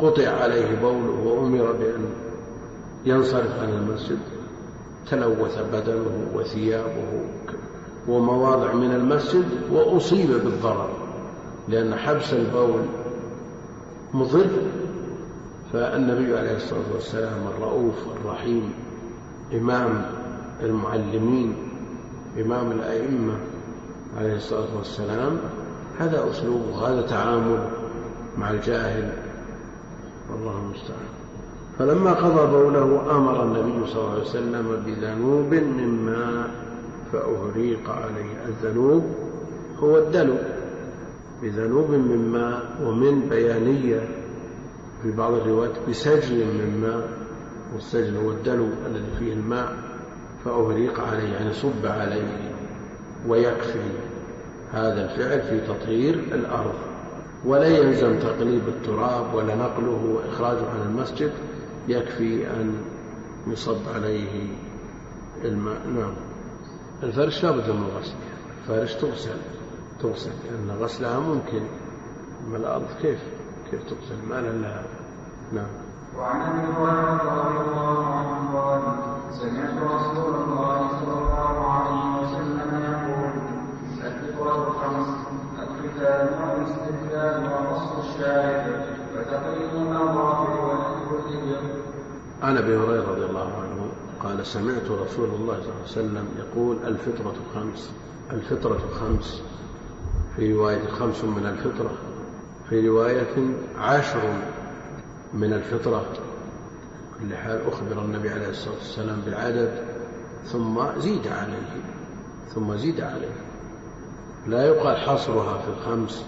قطع عليه بوله وأمر بأن ينصرف عن المسجد تلوث بدنه وثيابه ومواضع من المسجد وأصيب بالضرر لأن حبس البول مضر فالنبي عليه الصلاة والسلام الرؤوف الرحيم إمام المعلمين إمام الأئمة عليه الصلاة والسلام هذا أسلوبه هذا تعامل مع الجاهل والله المستعان. فلما قضى بوله أمر النبي صلى الله عليه وسلم بذنوب من ماء فأهريق عليه الذنوب هو الدلو. بذنوب من ماء ومن بيانية في بعض الروايات بسجل من ماء والسجل هو الدلو الذي فيه الماء فأهريق عليه يعني صب عليه ويكفي هذا الفعل في تطهير الأرض. ولا يلزم تقليب التراب ولا نقله وإخراجه عن المسجد يكفي أن يصب عليه الماء. نعم. الفرش لابد من غسل الفرش تغسل. تغسل. لأن غسلها ممكن. أما الأرض كيف؟ كيف تغسل؟ ما لها نعم. وعن أبي هريرة رضي الله عنه قال سمعت رسول الله صلى الله عليه وسلم يقول الفطرة خمس الختان عن أبي هريرة رضي الله عنه قال سمعت رسول الله صلى الله عليه وسلم يقول الفطرة خمس الفطرة خمس. في رواية خمس من الفطرة في رواية عشر من الفطرة. كل حال أخبر النبي عليه الصلاة والسلام بالعدد ثم زيد عليه ثم زيد عليه. لا يقال حصرها في الخمس.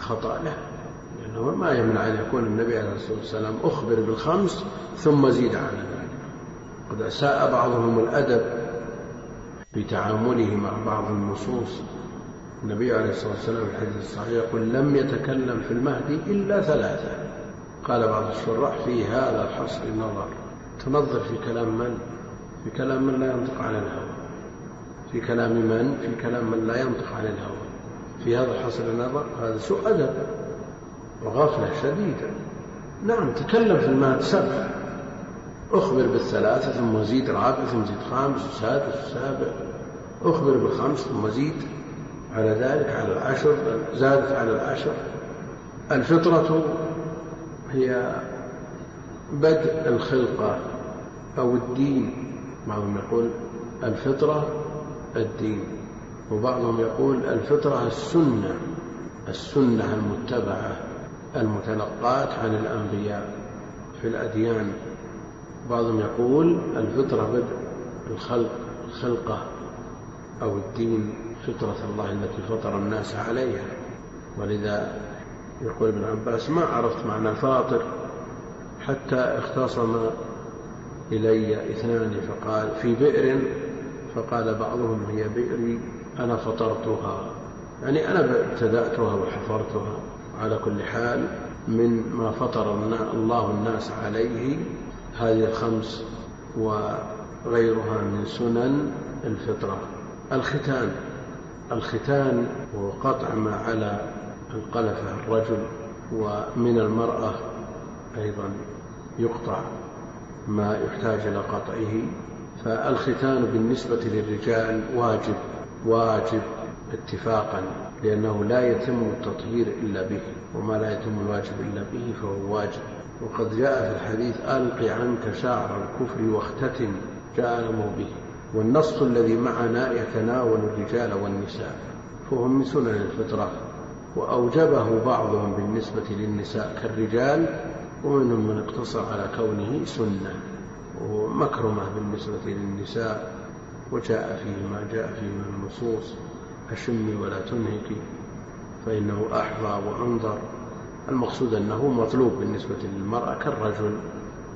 خطأ له لأنه ما يمنع أن يكون النبي عليه الصلاة والسلام أخبر بالخمس ثم زيد على ذلك. قد أساء بعضهم الأدب في تعامله مع بعض النصوص. النبي عليه الصلاة والسلام في الحديث الصحيح يقول لم يتكلم في المهدي إلا ثلاثة. قال بعض الشراح في هذا الحصر نظر. تنظر في كلام من؟ في كلام من لا ينطق عن الهوى. في كلام من؟ في كلام من لا ينطق عن الهوى. في هذا الحصر نظر هذا سوء أدب وغفلة شديدة. نعم تكلم في المهد سبع. أخبر بالثلاثة ثم زيد رابع ثم زيد خامس وسادس وسابع. أخبر بالخمس ثم زيد. على ذلك على العشر زادت على العشر. الفطرة هي بدء الخلقة أو الدين. بعضهم يقول الفطرة الدين. وبعضهم يقول الفطرة السنة السنة المتبعة المتلقاة عن الأنبياء في الأديان. بعضهم يقول الفطرة بدء الخلق الخلقة أو الدين فطرة الله التي فطر الناس عليها. ولذا يقول ابن عباس ما عرفت معنى فاطر حتى اختصم إلي اثنان فقال في بئر فقال بعضهم هي بئري. أنا فطرتها يعني أنا ابتدأتها وحفرتها على كل حال من ما فطر الله الناس عليه هذه الخمس وغيرها من سنن الفطرة. الختان الختان هو قطع ما على القلفة الرجل ومن المرأة أيضا يقطع ما يحتاج إلى قطعه. فالختان بالنسبة للرجال واجب. واجب اتفاقا لأنه لا يتم التطهير إلا به وما لا يتم الواجب إلا به فهو واجب. وقد جاء في الحديث ألق عنك شعر الكفر واختتم جاء به. والنص الذي معنا يتناول الرجال والنساء فهو من سنن الفطرة. وأوجبه بعضهم بالنسبة للنساء كالرجال ومنهم من اقتصر على كونه سنة. ومكرمة بالنسبة للنساء وجاء فيه ما جاء فيه من النصوص أشمي ولا تنهكي فإنه أحظى وأنظر. المقصود أنه مطلوب بالنسبة للمرأة كالرجل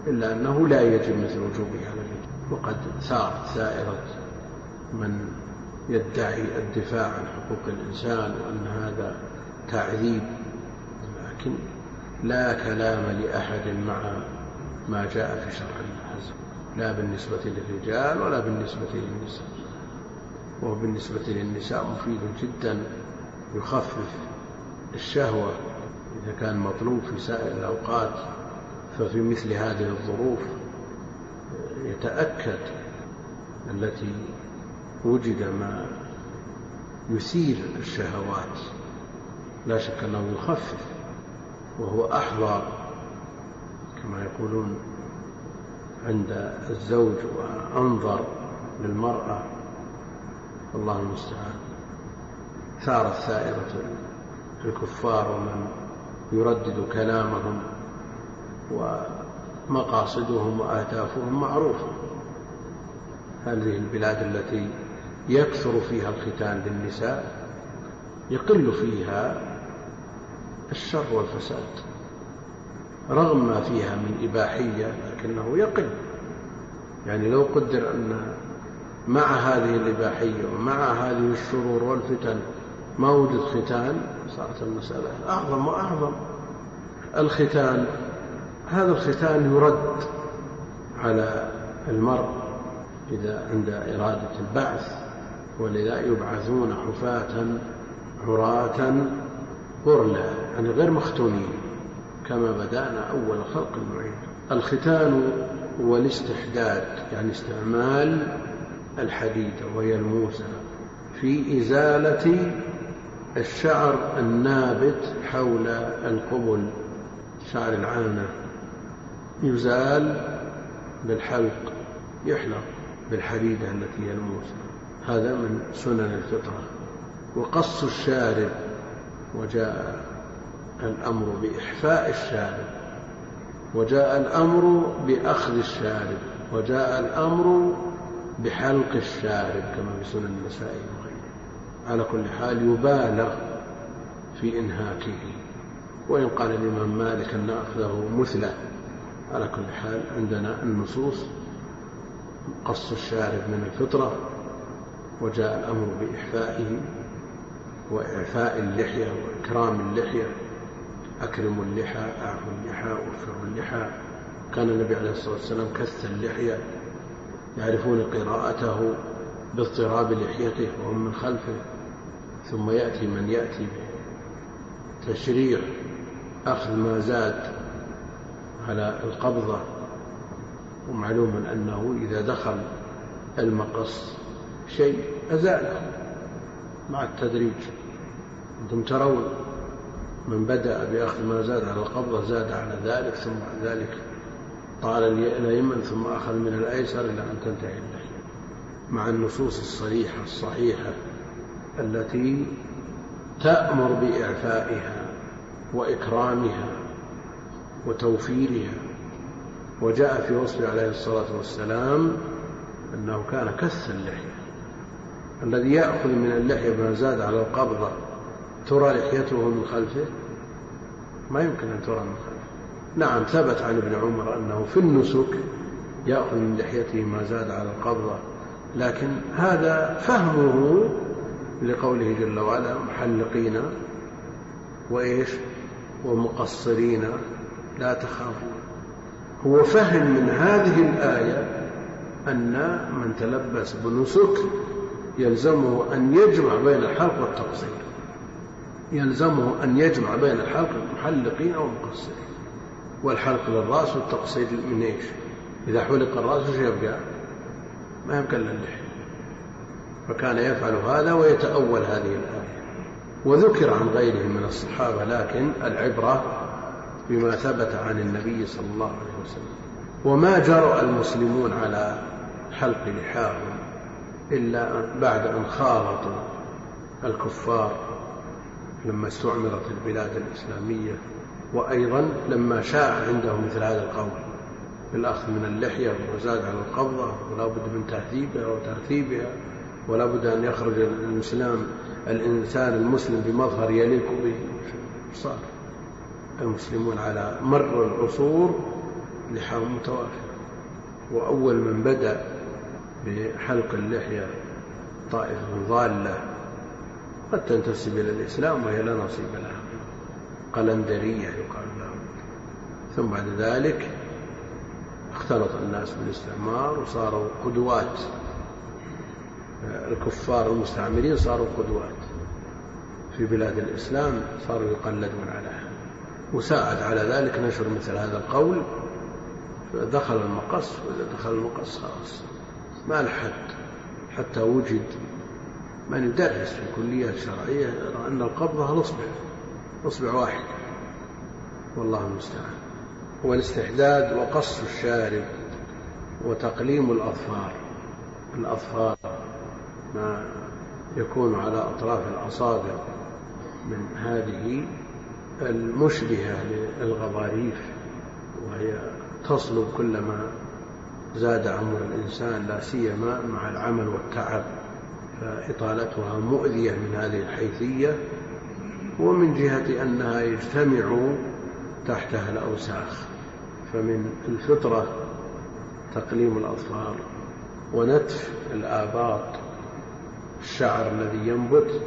إلا أنه لا يجب مثل وجوبه على الرجل وقد ثارت ثائرة من يدعي الدفاع عن حقوق الإنسان وأن هذا تعذيب. لكن لا كلام لأحد مع ما جاء في شرع الله عز وجل لا بالنسبة للرجال ولا بالنسبة للنساء. وهو بالنسبة للنساء مفيد جدا يخفف الشهوة إذا كان مطلوب في سائر الأوقات. ففي مثل هذه الظروف يتأكد التي وجد ما يثير الشهوات. لا شك أنه يخفف وهو أحظى كما يقولون عند الزوج وأنظر للمرأة الله المستعان. ثارت ثائرة الكفار ومن يردد كلامهم ومقاصدهم وأهدافهم معروفة هذه البلاد التي يكثر فيها الختان للنساء يقل فيها الشر والفساد رغم ما فيها من إباحية لكنه يقل يعني لو قدر أن مع هذه الإباحية ومع هذه الشرور والفتن ما وجد ختان صارت المسألة أعظم وأعظم. الختان هذا الختان يرد على المرء إذا عند إرادة البعث ولذا يبعثون حفاة عراة غرلا يعني غير مختونين كما بدأنا أول خلق نعيد الختان هو الاستحداد يعني استعمال الحديدة وهي الموسى في إزالة الشعر النابت حول القبل شعر العانة. يزال بالحلق يحلق بالحديدة التي هي الموسى هذا من سنن الفطرة. وقص الشارب وجاء الأمر بإحفاء الشارب. وجاء الأمر بأخذ الشارب وجاء الأمر بحلق الشارب كما في سنن النسائي وغيره على كل حال يبالغ في إنهاكه. وإن قال الإمام مالك أن أخذه مثله على كل حال عندنا النصوص. قص الشارب من الفطرة وجاء الأمر بإحفائه وإعفاء اللحية وإكرام اللحية. أكرموا اللحى أعفوا اللحى وفروا اللحى. كان النبي عليه الصلاة والسلام كث اللحية يعرفون قراءته باضطراب لحيته وهم من خلفه. ثم يأتي من يأتي بتشريع أخذ ما زاد على القبضة. ومعلوم أنه إذا دخل المقص شيء أزاله مع التدريج. أنتم ترون من بدأ بأخذ ما زاد على القبضة زاد على ذلك ثم بعد ذلك طال الأيمن ثم أخذ من الأيسر إلى أن تنتهي اللحية مع النصوص الصريحة الصحيحة التي تأمر بإعفائها وإكرامها وتوفيرها. وجاء في وصفه عليه الصلاة والسلام أنه كان كث اللحية الذي يأخذ من اللحية ما زاد على القبضة ترى لحيته من خلفه؟ ما يمكن أن ترى من خلفه. نعم ثبت عن ابن عمر أنه في النسك يأخذ من لحيته ما زاد على القبضة لكن هذا فهمه لقوله جل وعلا محلقين وإيش ومقصرين لا تخافون هو فهم من هذه الآية أن من تلبس بنسك يلزمه أن يجمع بين الحلق والتقصير. يلزمه أن يجمع بين الحلق المحلقين أو المقصرين. والحلق للرأس والتقصير من إيش؟ إذا حلق الرأس وش يبقى؟ ما يبقى إلا اللحية. فكان يفعل هذا ويتأول هذه الآية. وذكر عن غيره من الصحابة لكن العبرة بما ثبت عن النبي صلى الله عليه وسلم. وما جرأ المسلمون على حلق لحاهم إلا بعد أن خالطوا الكفار لما استعمرت البلاد الإسلامية وأيضا لما شاع عندهم مثل هذا القول. بالأخذ من اللحية وزاد على القبضة ولا بد من تهذيبها وترتيبها ولا بد أن يخرج الإسلام الإنسان المسلم بمظهر يليق به. صار؟ المسلمون على مر العصور لحاهم متوافرة وأول من بدأ بحلق اللحية طائفة ضالة قد تنتسب إلى الإسلام وهي لا نصيب لها. قلندرية يقال لهم. ثم بعد ذلك اختلط الناس بالاستعمار وصاروا قدوات. الكفار المستعمرين صاروا قدوات. في بلاد الإسلام صاروا يقلدون على هذا وساعد على ذلك نشر مثل هذا القول. فدخل المقص وإذا دخل المقص خلاص. ما لحد حتى وجد من يدرس في الكليات الشرعية يرى أن القبضة الأصبع أصبع واحد. والله المستعان. والاستحداد وقص الشارب وتقليم الأظفار. الأظفار ما يكون على أطراف الأصابع من هذه المشبهة للغضاريف وهي تصلب كلما زاد عمر الإنسان لا سيما مع العمل والتعب. فإطالتها مؤذية من هذه الحيثية ومن جهة أنها يجتمع تحتها الأوساخ فمن الفطرة تقليم الأظفار ونتف الآباط الشعر الذي ينبت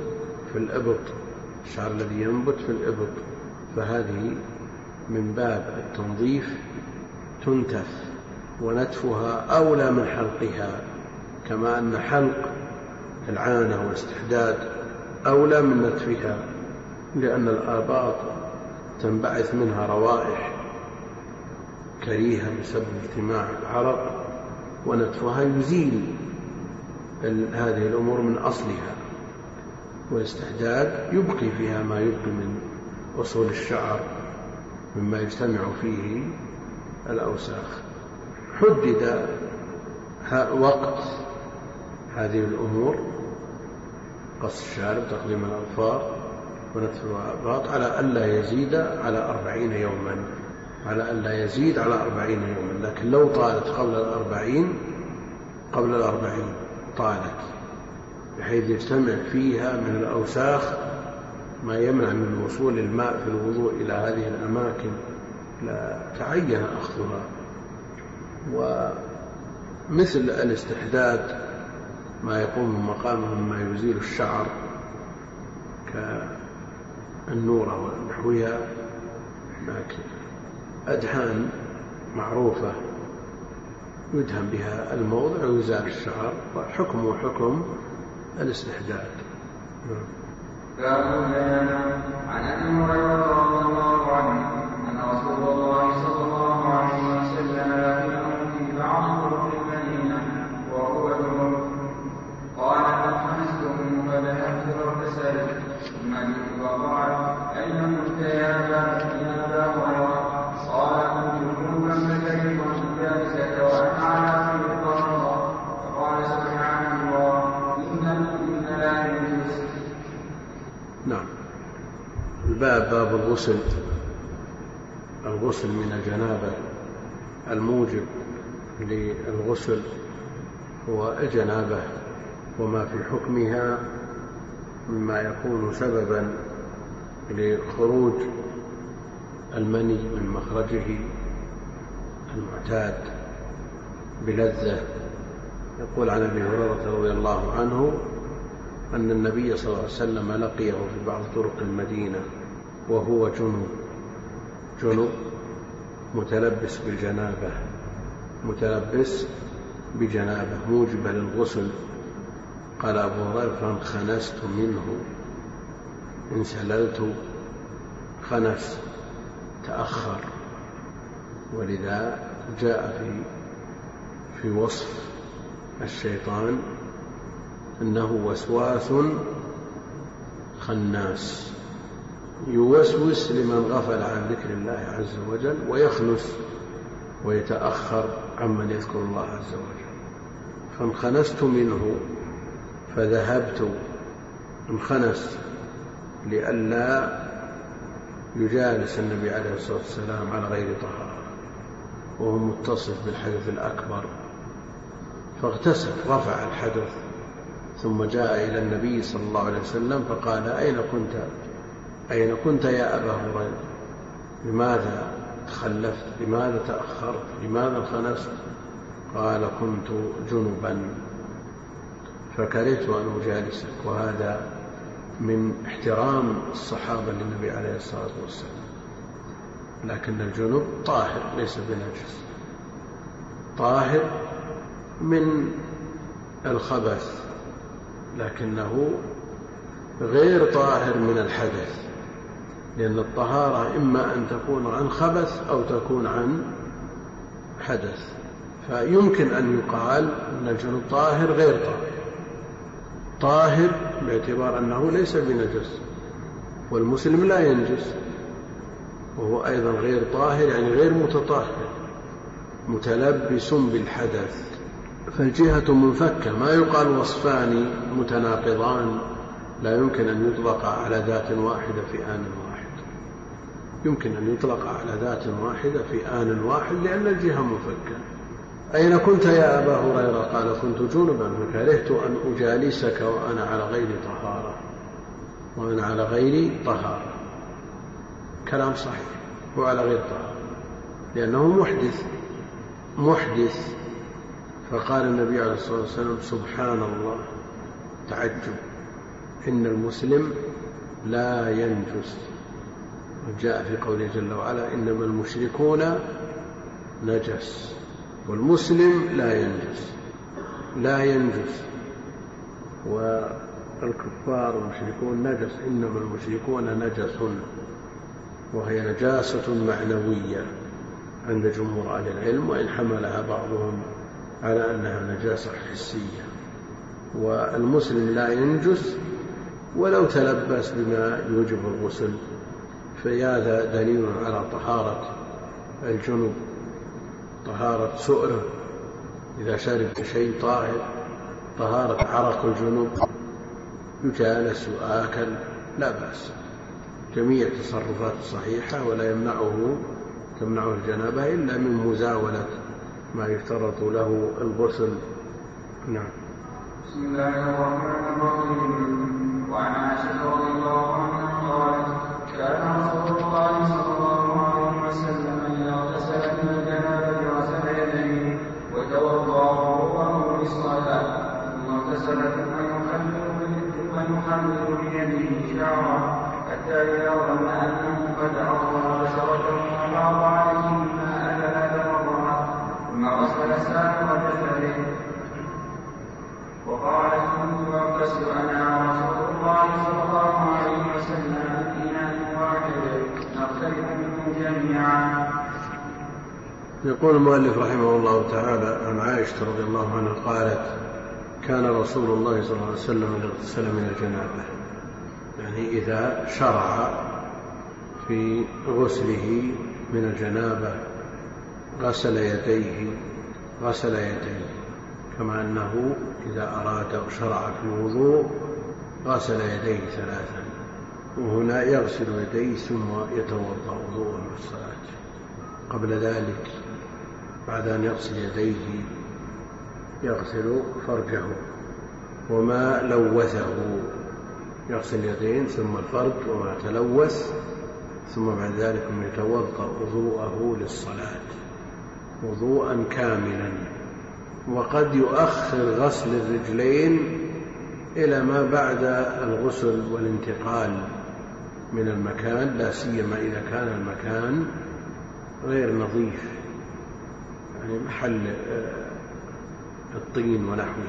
في الإبط الشعر الذي ينبت في الإبط. فهذه من باب التنظيف تنتف ونتفها أولى من حلقها كما أن حلق العانة والاستحداد أولى من نتفها لأن الآباط تنبعث منها روائح كريهة بسبب اجتماع العرق ونتفها يزيل هذه الأمور من أصلها والاستحداد يبقي فيها ما يبقي من أصول الشعر مما يجتمع فيه الأوساخ. حدد وقت هذه الأمور قص الشارب تقديم الأظفار ونتف الرباط على ألا يزيد على أربعين يوما. على ألا يزيد على أربعين يوما. لكن لو طالت قبل الأربعين قبل الأربعين طالت بحيث يجتمع فيها من الأوساخ ما يمنع من وصول الماء في الوضوء إلى هذه الأماكن. لا تعين أخذها. ومثل الاستحداد ما يقوم مقامه مما يزيل الشعر كالنورة ونحوها لكن أدهان معروفة يدهن بها الموضع ويزال الشعر وحكمه حكم الاستحداد عن ابي هريره رضي الله عنه أن رسول الله صلى الله باب الغسل. الغسل من الجنابة الموجب للغسل هو الجنابة وما في حكمها مما يكون سببا لخروج المني من مخرجه المعتاد بلذة. يقول عن أبي هريرة رضي الله عنه أن النبي صلى الله عليه وسلم لقيه في بعض طرق المدينة. وهو جنب جنب متلبس بالجنابة متلبس بجنابة موجبة للغسل. قال أبو هريرة فانخنست منه انسللت خنس تأخر. ولذا جاء في في وصف الشيطان أنه وسواس خناس. يوسوس لمن غفل عن ذكر الله عز وجل ويخنس ويتأخر عمن يذكر الله عز وجل. فانخنست منه فذهبت انخنست لئلا يجالس النبي عليه الصلاة والسلام على غير طهارة وهو متصف بالحدث الأكبر. فاغتسل رفع الحدث ثم جاء إلى النبي صلى الله عليه وسلم فقال أين كنت؟ أين كنت يا أبا هريرة؟ لماذا تخلفت؟ لماذا تأخرت؟ لماذا خنست؟ قال كنت جنبا. فكرهت أن أجالسك وهذا من احترام الصحابة للنبي عليه الصلاة والسلام. لكن الجنب طاهر ليس بنجس. طاهر من الخبث لكنه غير طاهر من الحدث. لأن الطهارة إما أن تكون عن خبث أو تكون عن حدث. فيمكن أن يقال أن الجنوب طاهر غير طاهر. طاهر باعتبار أنه ليس بنجس والمسلم لا ينجس وهو أيضا غير طاهر يعني غير متطهر متلبس بالحدث. فالجهة منفكة ما يقال وصفان متناقضان لا يمكن أن يطلق على ذات واحدة في آن واحد. يمكن أن يطلق على ذات واحدة في آن واحد لأن الجهة منفكة أين كنت يا أبا هريرة؟ قال كنت جنبا. فكرهت أن أجالسك وأنا على غير طهارة. وأنا على غير طهارة. كلام صحيح. هو على غير طهارة. لأنه محدث. محدث. فقال النبي عليه الصلاة والسلام سبحان الله. تعجب. إن المسلم لا ينجس. وجاء في قوله جل وعلا إنما المشركون نجس والمسلم لا ينجس لا ينجس. والكفار والمشركون نجس إنما المشركون نجس وهي نجاسة معنوية عند جمهور أهل العلم وإن حملها بعضهم على أنها نجاسة حسية. والمسلم لا ينجس ولو تلبس بما يوجب الغسل. فهذا دليل على طهارة الجنب طهارة سؤره إذا شرب شيء طاهر طهارة عرق الجنوب يجالس وآكل لا بأس. جميع تصرفاته صحيحة ولا يمنعه تمنعه الجنابة إلا من مزاولة ما يشترط له الغسل. نعم. بسم الله الرحمن الرحيم. وعن عائشة رضي الله عنها قالت رسول وقالت كنت أغتسل أنا ورسول الله صلى الله عليه وسلم جميعا يقول المؤلف رحمه الله تعالى عن عائشة رضي الله عنها قالت كان رسول الله صلى الله عليه وسلم إذا اغتسل من الجنابة. يعني إذا شرع في غسله من الجنابة غسل يديه غسل يديه. كما أنه إذا أراد أو شرع في الوضوء غسل يديه ثلاثا. وهنا يغسل يديه ثم يتوضأ وضوءا للصلاة قبل ذلك بعد أن يغسل يديه يغسل فرجه وما لوثه. يغسل اليدين ثم الفرج وما تلوث ثم بعد ذلك يتوضأ وضوءه للصلاة. وضوءا كاملا. وقد يؤخر غسل الرجلين إلى ما بعد الغسل والانتقال. من المكان لا سيما إذا كان المكان غير نظيف يعني محل آه، الطين ونحوه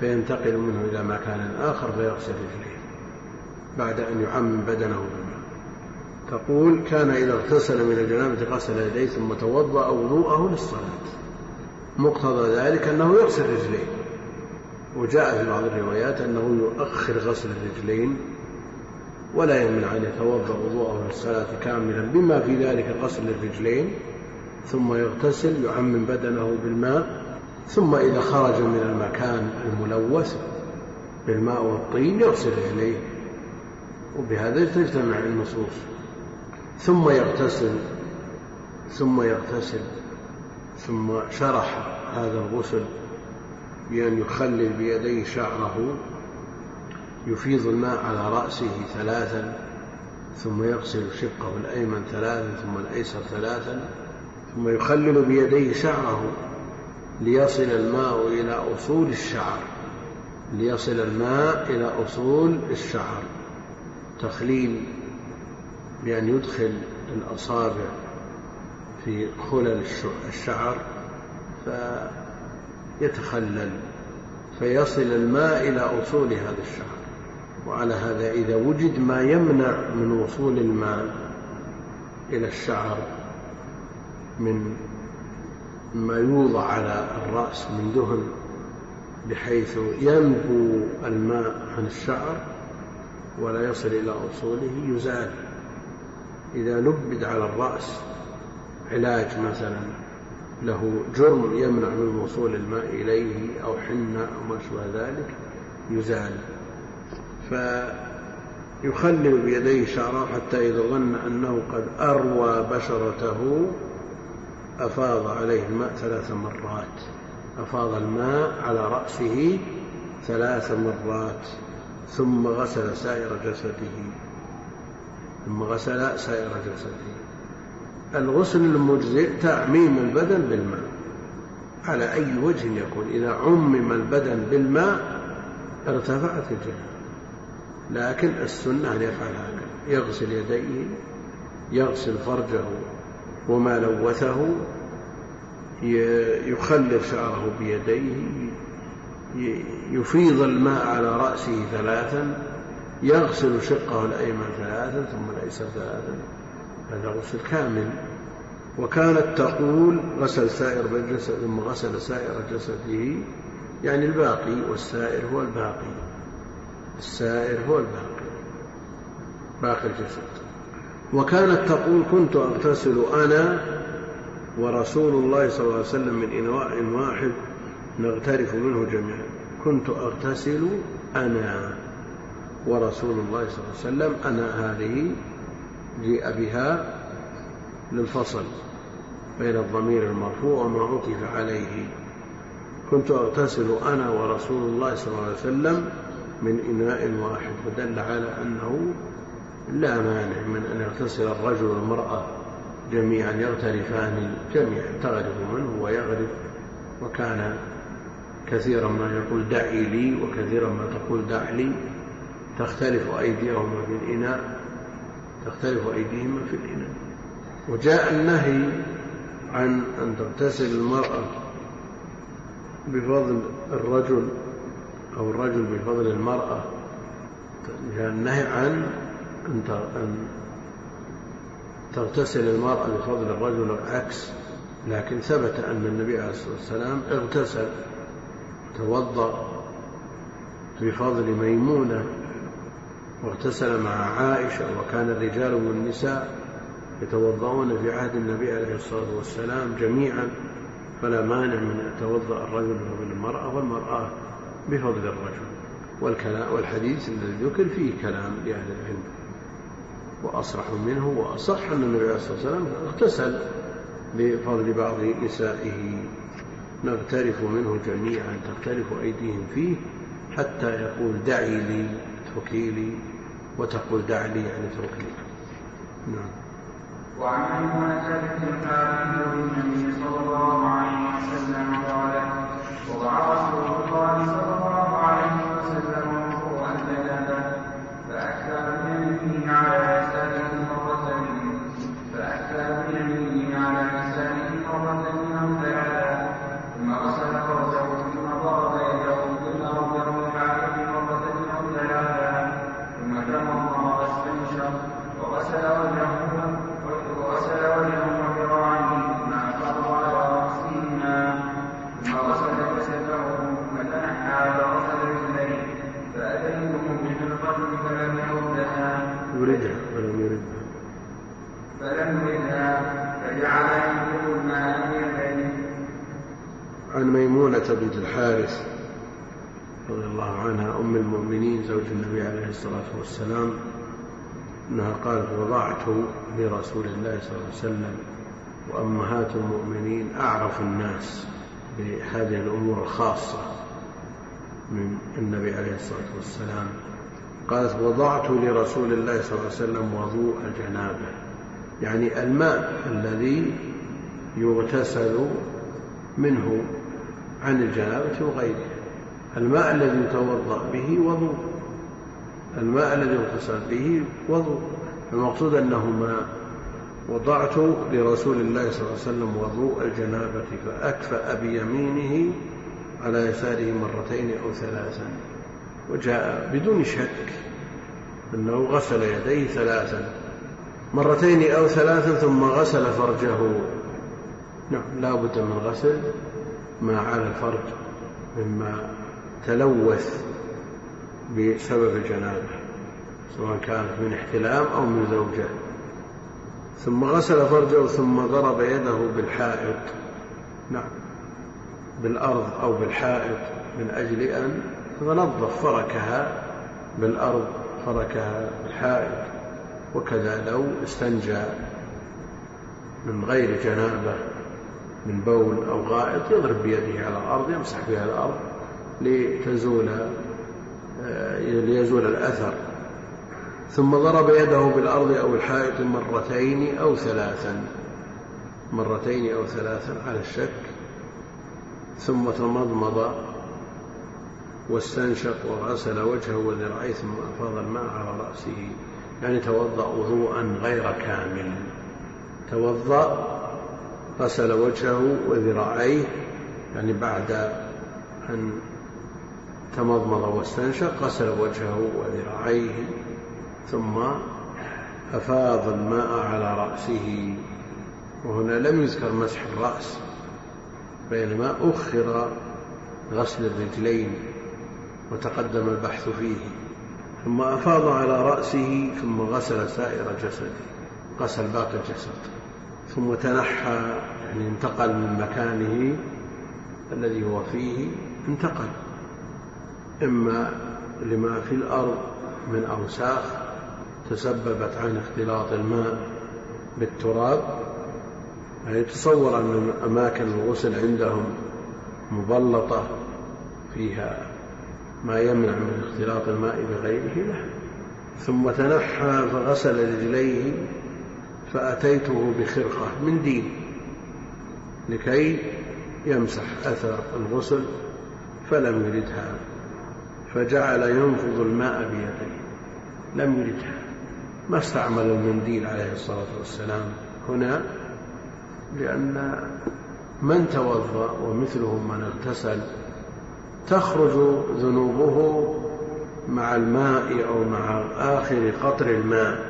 فينتقل منه إلى مكان آخر فيغسل رجليه بعد أن يعمم بدنه بالماء. تقول كان إذا اغتسل من الجنابة غسل يديه ثم توضأ وضوءه للصلاة. مقتضى ذلك أنه يغسل رجليه. وجاء في بعض الروايات أنه يؤخر غسل الرجلين ولا يمنع أن يتوضأ وضوءه للصلاة كاملا بما في ذلك غسل الرجلين ثم يغتسل يعمم بدنه بالماء ثم إذا خرج من المكان الملوث بالماء والطين يغسل رجليه وبهذا تجتمع النصوص. ثم يغتسل ثم يغتسل ثم شرح هذا الغسل بأن يخلل بيديه شعره يفيض الماء على رأسه ثلاثا ثم يغسل شقه الأيمن ثلاثا ثم الأيسر ثلاثا ثم يخلل بيديه شعره ليصل الماء إلى أصول الشعر ليصل الماء إلى أصول الشعر. تخليل بأن يدخل الأصابع في خلل الشعر فيتخلل فيصل الماء إلى أصول هذا الشعر. وعلى هذا إذا وجد ما يمنع من وصول الماء إلى الشعر من ما يوضع على الرأس من دهن بحيث ينبو الماء عن الشعر ولا يصل إلى أصوله يزال. إذا نبد على الرأس علاج مثلا له جرم يمنع من وصول الماء إليه أو حنة أو ما شابه ذلك يزال. فيخلل بيديه شعره حتى إذا ظن أنه قد أروى بشرته أفاض عليه الماء ثلاث مرات. أفاض الماء على رأسه ثلاث مرات ثم غسل سائر جسده. ثم غسل سائر جسده. الغسل المجزئ تعميم البدن بالماء. على أي وجه يكون؟ إذا عمم البدن بالماء ارتفعت الجنة لكن السنة أن يفعل هكذا. يغسل يديه يغسل فرجه وما لوثه يخلل شعره بيديه يفيض الماء على رأسه ثلاثا يغسل شقه الأيمن ثلاثا ثم الأيسر ثلاثا. هذا غسل كامل. وكانت تقول غسل سائر الجسد ثم غسل سائر جسده. يعني الباقي والسائر هو الباقي. السائر هو الباقي باقي الجسد. وكانت تقول كنت أغتسل أنا ورسول الله صلى الله عليه وسلم من إنواء واحد نغترف منه جميعا. كنت أغتسل أنا ورسول الله صلى الله عليه وسلم أنا هذه جيء بها للفصل بين الضمير المرفوع وما عطف عليه. كنت أغتسل أنا ورسول الله صلى الله عليه وسلم من إناء واحد فدل على أنه لا مانع من أن يغتسل الرجل والمرأة جميعا يغترفان جميعا تغرف منه ويغرف. وكان كثيرا ما يقول دعي لي وكثيرا ما تقول دع لي. تختلف أيديهما في الإناء تختلف أيديهما في الإناء. وجاء النهي عن أن تغتسل المرأة بفضل الرجل أو الرجل بفضل المرأة النهي عن أن تغتسل المرأة بفضل الرجل العكس لكن ثبت أن النبي عليه الصلاة والسلام اغتسل توضأ بفضل ميمونة واغتسل مع عائشة وكان الرجال والنساء يتوضؤون في عهد النبي عليه الصلاة والسلام جميعا. فلا مانع من أن يتوضأ الرجل بفضل المرأة والمرأة بفضل الرجل. والكلام والحديث الذي ذكر فيه كلام لأهل العلم. وأصرح منه وأصح أن النبي عليه الصلاة والسلام اغتسل بفضل بعض نسائه. نغترف منه جميعا تختلف أيديهم فيه حتى يقول دعي لي اتركي لي وتقول دع لي يعني اترك لي. نعم. وعن ميمونة بنت الحارث النبي صلى الله عليه وسلم قال وضع رسول الله صلى الله عليه وسلم الحارث رضي الله عنها أم المؤمنين زوج النبي عليه الصلاة والسلام أنها قالت وضعت لرسول الله صلى الله عليه وسلم وأمهات المؤمنين أعرف الناس بهذه الأمور الخاصة من النبي عليه الصلاة والسلام. قالت وضعت لرسول الله صلى الله عليه وسلم وضوء الجنابة. يعني الماء الذي يغتسل منه عن الجنابة وغيره الماء الذي يتوضأ به وضوء. الماء الذي يغتسل به وضوء. المقصود أنه ماء وضعت لرسول الله صلى الله عليه وسلم وضوء الجنابة فأكفأ بيمينه على يساره مرتين أو ثلاثا. وجاء بدون شك أنه غسل يديه ثلاثا. مرتين أو ثلاثا ثم غسل فرجه. نعم لا بد من غسل ما على الفرج مما تلوث بسبب الجنابة سواء كانت من احتلام أو من زوجة. ثم غسل فرجه ثم ضرب يده بالحائط. نعم. بالأرض أو بالحائط من أجل أن تنظف فركها بالأرض فركها بالحائط. وكذا لو استنجى من غير جنابة. من بول أو غائط يضرب بيده على الأرض يمسح بها الأرض لتزول ليزول الأثر. ثم ضرب يده بالأرض أو الحائط مرتين أو ثلاثا مرتين أو ثلاثا على الشك. ثم تمضمض واستنشق وغسل وجهه وذراعيه ثم أفاض الماء على رأسه. يعني توضأ وضوءا غير كامل. توضأ غسل وجهه وذراعيه يعني بعد أن تمضمض واستنشق غسل وجهه وذراعيه ثم أفاض الماء على رأسه. وهنا لم يذكر مسح الرأس بينما أخر غسل الرجلين وتقدم البحث فيه. ثم أفاض على رأسه ثم غسل سائر جسده غسل باقي الجسد. ثم تنحى يعني انتقل من مكانه الذي هو فيه انتقل. إما لما في الأرض من أوساخ تسببت عن اختلاط الماء بالتراب يعني يتصور أن أماكن الغسل عندهم مبلطة فيها ما يمنع من اختلاط الماء بغيره له ثم تنحى فغسل رجليه فأتيته بخرقة من دين لكي يمسح أثر الغسل فلم يردها فجعل ينفض الماء بيديه لم يردها. ما استعمل المنديل عليه الصلاة والسلام هنا؟ لأن من توضأ ومثله من اغتسل تخرج ذنوبه مع الماء أو مع آخر قطر الماء.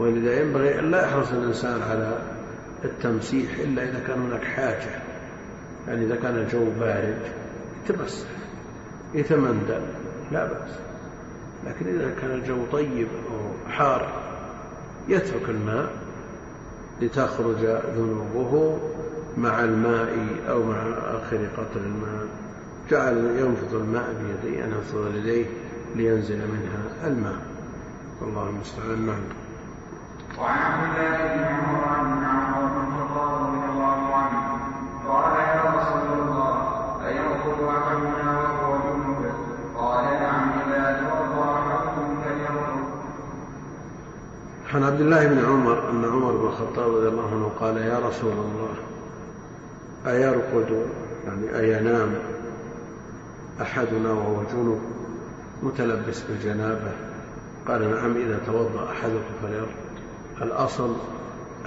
ولذا ينبغي أن لا يحرص الإنسان على التمسيح إلا إذا كان هناك حاجة. يعني إذا كان الجو بارد يتمسح يتمندل لا بأس. لكن إذا كان الجو طيب أو حار يترك الماء لتخرج ذنوبه مع الماء أو مع آخر قطر الماء. جعل ينفض الماء بيديه أن ينفض يديه لينزل منها الماء. والله المستعان. نعم وعن عبد الله بن عمر عن عبد الله بن عمر أن عمر بن الخطاب رضي الله عنه قال يا رسول الله أيرقد يعني أينام أحدنا وهو جنب متلبس بالجنابة؟ قال نعم إذا توضأ أحدكم فليرقد. الأصل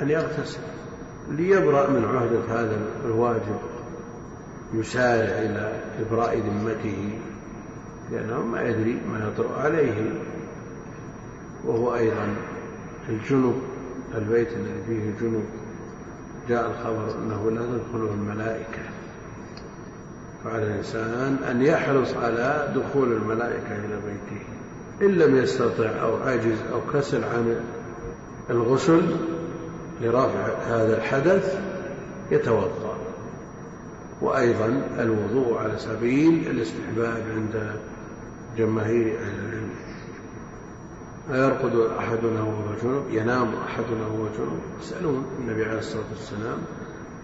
أن يغتسل ليبرأ من عهدة هذا الواجب يسارع إلى إبراء ذمته لأنه ما يدري ما يطرأ عليه. وهو أيضا الجنب البيت الذي فيه جنب جاء الخبر أنه لا تدخله الملائكة. فعلى الإنسان أن يحرص على دخول الملائكة إلى بيته إن لم يستطع أو عجز أو كسل عن الغسل لرفع هذا الحدث يتوضأ. وأيضا الوضوء على سبيل الاستحباب عند جماهير أهل العلم. أيرقد أحدنا وهو جنب ينام أحدنا وهو جنب. يسألون النبي عليه الصلاة والسلام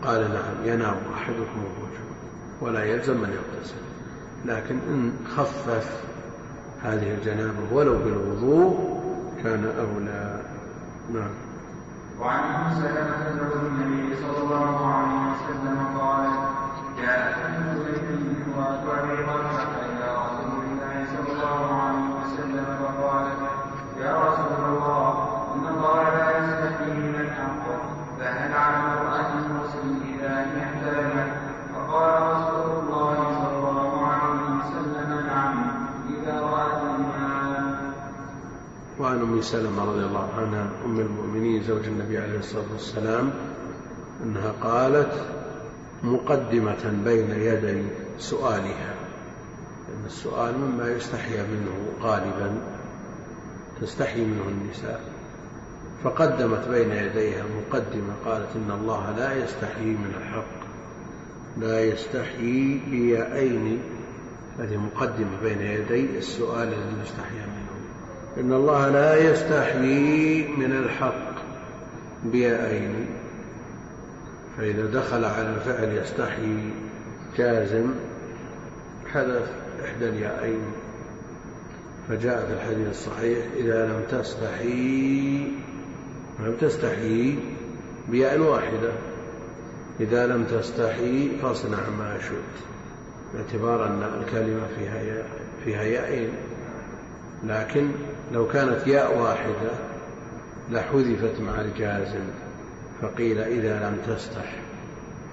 قال نعم ينام أحدكم وهو جنب ولا يلزم أن يغتسل. لكن إن خفف هذه الجنابة ولو بالوضوء كان أولى. نعم. وعن ام سلمه زوج النبي صلى الله عليه وسلم قال جاءت ام سليم امراه ابي طلحه إلى رسول الله صلى الله عليه وسلم فقالت يا رسول سلمة رضي الله عنها أم المؤمنين زوج النبي عليه الصلاة والسلام أنها قالت مقدمة بين يدي سؤالها لأن السؤال مما يستحيا منه غالبا تستحي منه النساء. فقدمت بين يديها مقدمة قالت إن الله لا يستحيي من الحق لا يستحيي بيائين هذه مقدمة بين يدي السؤال الذي يستحيا منه. إن الله لا يستحيي من الحق بيائين فإذا دخل على الفعل يستحيي جازم حذف إحدى اليائين فجاء في الحديث الصحيح إذا لم تستحي لم تستحي بياء واحدة إذا لم تستحي فاصنع ما شئت. باعتبار أن الكلمة فيها فيها يائين لكن لو كانت ياء واحدة لحذفت مع الجازم فقيل إذا لم تستح.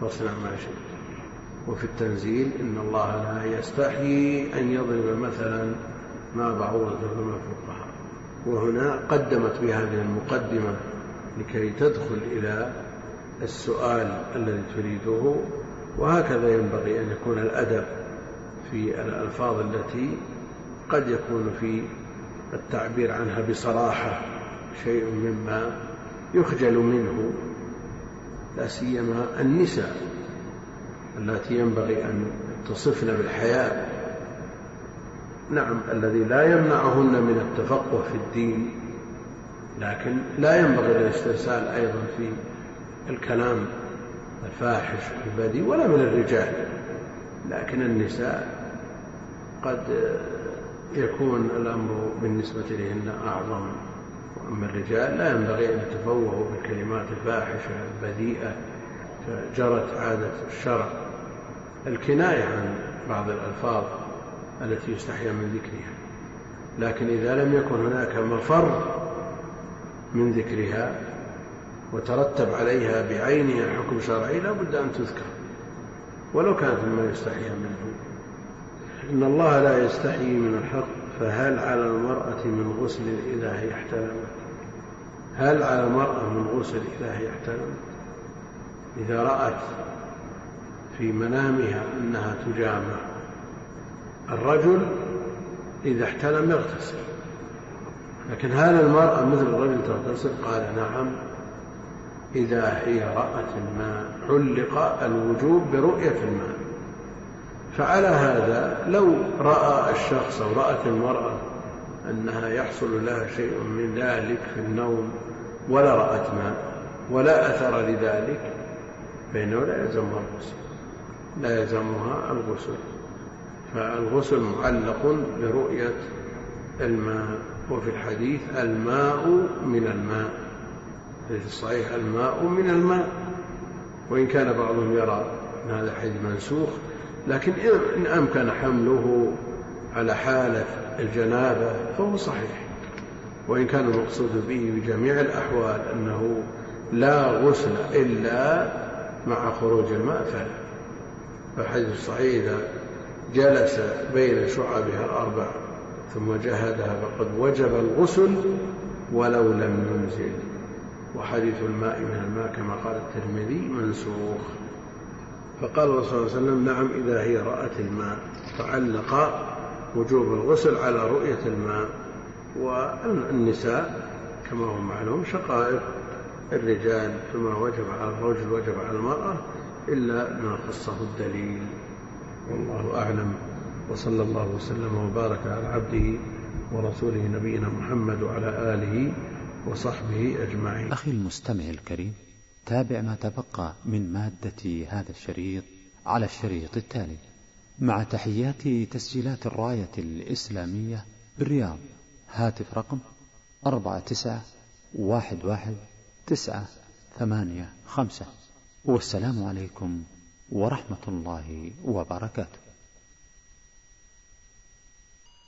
فاصنع ما شئت. وفي التنزيل إن الله لا يستحيي أن يضرب مثلا ما بعوضة فما فوقها وهنا قدمت بهذه المقدمة لكي تدخل إلى السؤال الذي تريده. وهكذا ينبغي أن يكون الأدب في الألفاظ التي قد يكون في التعبير عنها بصراحة شيء مما يخجل منه لا سيما النساء اللاتي ينبغي أن تصفن بالحياء. نعم الذي لا يمنعهن من التفقه في الدين لكن لا ينبغي الاسترسال أيضا في الكلام الفاحش البذيء ولا من الرجال لكن النساء قد يكون الأمر بالنسبة إليهن أعظم. وأما الرجال لا ينبغي أن يتفوهوا بالكلمات الفاحشة البذيئة فجرت عادة الشرع. الكناية عن بعض الألفاظ التي يستحيا من ذكرها. لكن إذا لم يكن هناك مفر من ذكرها وترتب عليها بعينها حكم شرعي لا بد أن تذكر. ولو كانت مما يستحيا منه. إن الله لا يستحيي من الحق فهل على المرأة من غسل إذا هي احتلمت؟ هل على المرأة من غسل إذا هي احتلمت؟ إذا رأت في منامها أنها تجامع الرجل إذا احتلم يغتسل. لكن هل المرأة مثل الرجل تغتسل؟ قال نعم. إذا هي رأت الماء علق الوجوب برؤية الماء. فعلى هذا لو رأى الشخص أو رأت المرأة أنها يحصل لها شيء من ذلك في النوم ولا رأت ماء ولا أثر لذلك فإنه لا يلزمها الغسل لا يلزمها الغسل. فالغسل معلق برؤية الماء وفي الحديث الماء من الماء في الصحيح الماء من الماء. وإن كان بعضهم يرى أن هذا الحديث منسوخ لكن إن أمكن حمله على حالة الجنابة فهو صحيح. وإن كان المقصود به بجميع الأحوال أنه لا غسل إلا مع خروج الماء فلا. فالحديث الصحيح جلس بين شعبها الأربع ثم جهدها فقد وجب الغسل ولو لم ينزل. وحديث الماء من الماء كما قال الترمذي منسوخ. فقال الرسول صلى الله عليه وسلم نعم إذا هي رأت الماء فعلق وجوب الغسل على رؤية الماء. والنساء كما هو معلوم شقائق الرجال فما وجب على الرجل وجب على المرأة إلا ما خصه الدليل. والله أعلم. وصلى الله وسلم وبارك على عبده ورسوله نبينا محمد وعلى آله وصحبه أجمعين. أخي المستمع الكريم تابع ما تبقى من مادة هذا الشريط على الشريط التالي. مع تحيات تسجيلات الراية الإسلامية بالرياض هاتف رقم أربعة تسعة واحد واحد تسعة ثمانية خمسة. والسلام عليكم ورحمة الله وبركاته.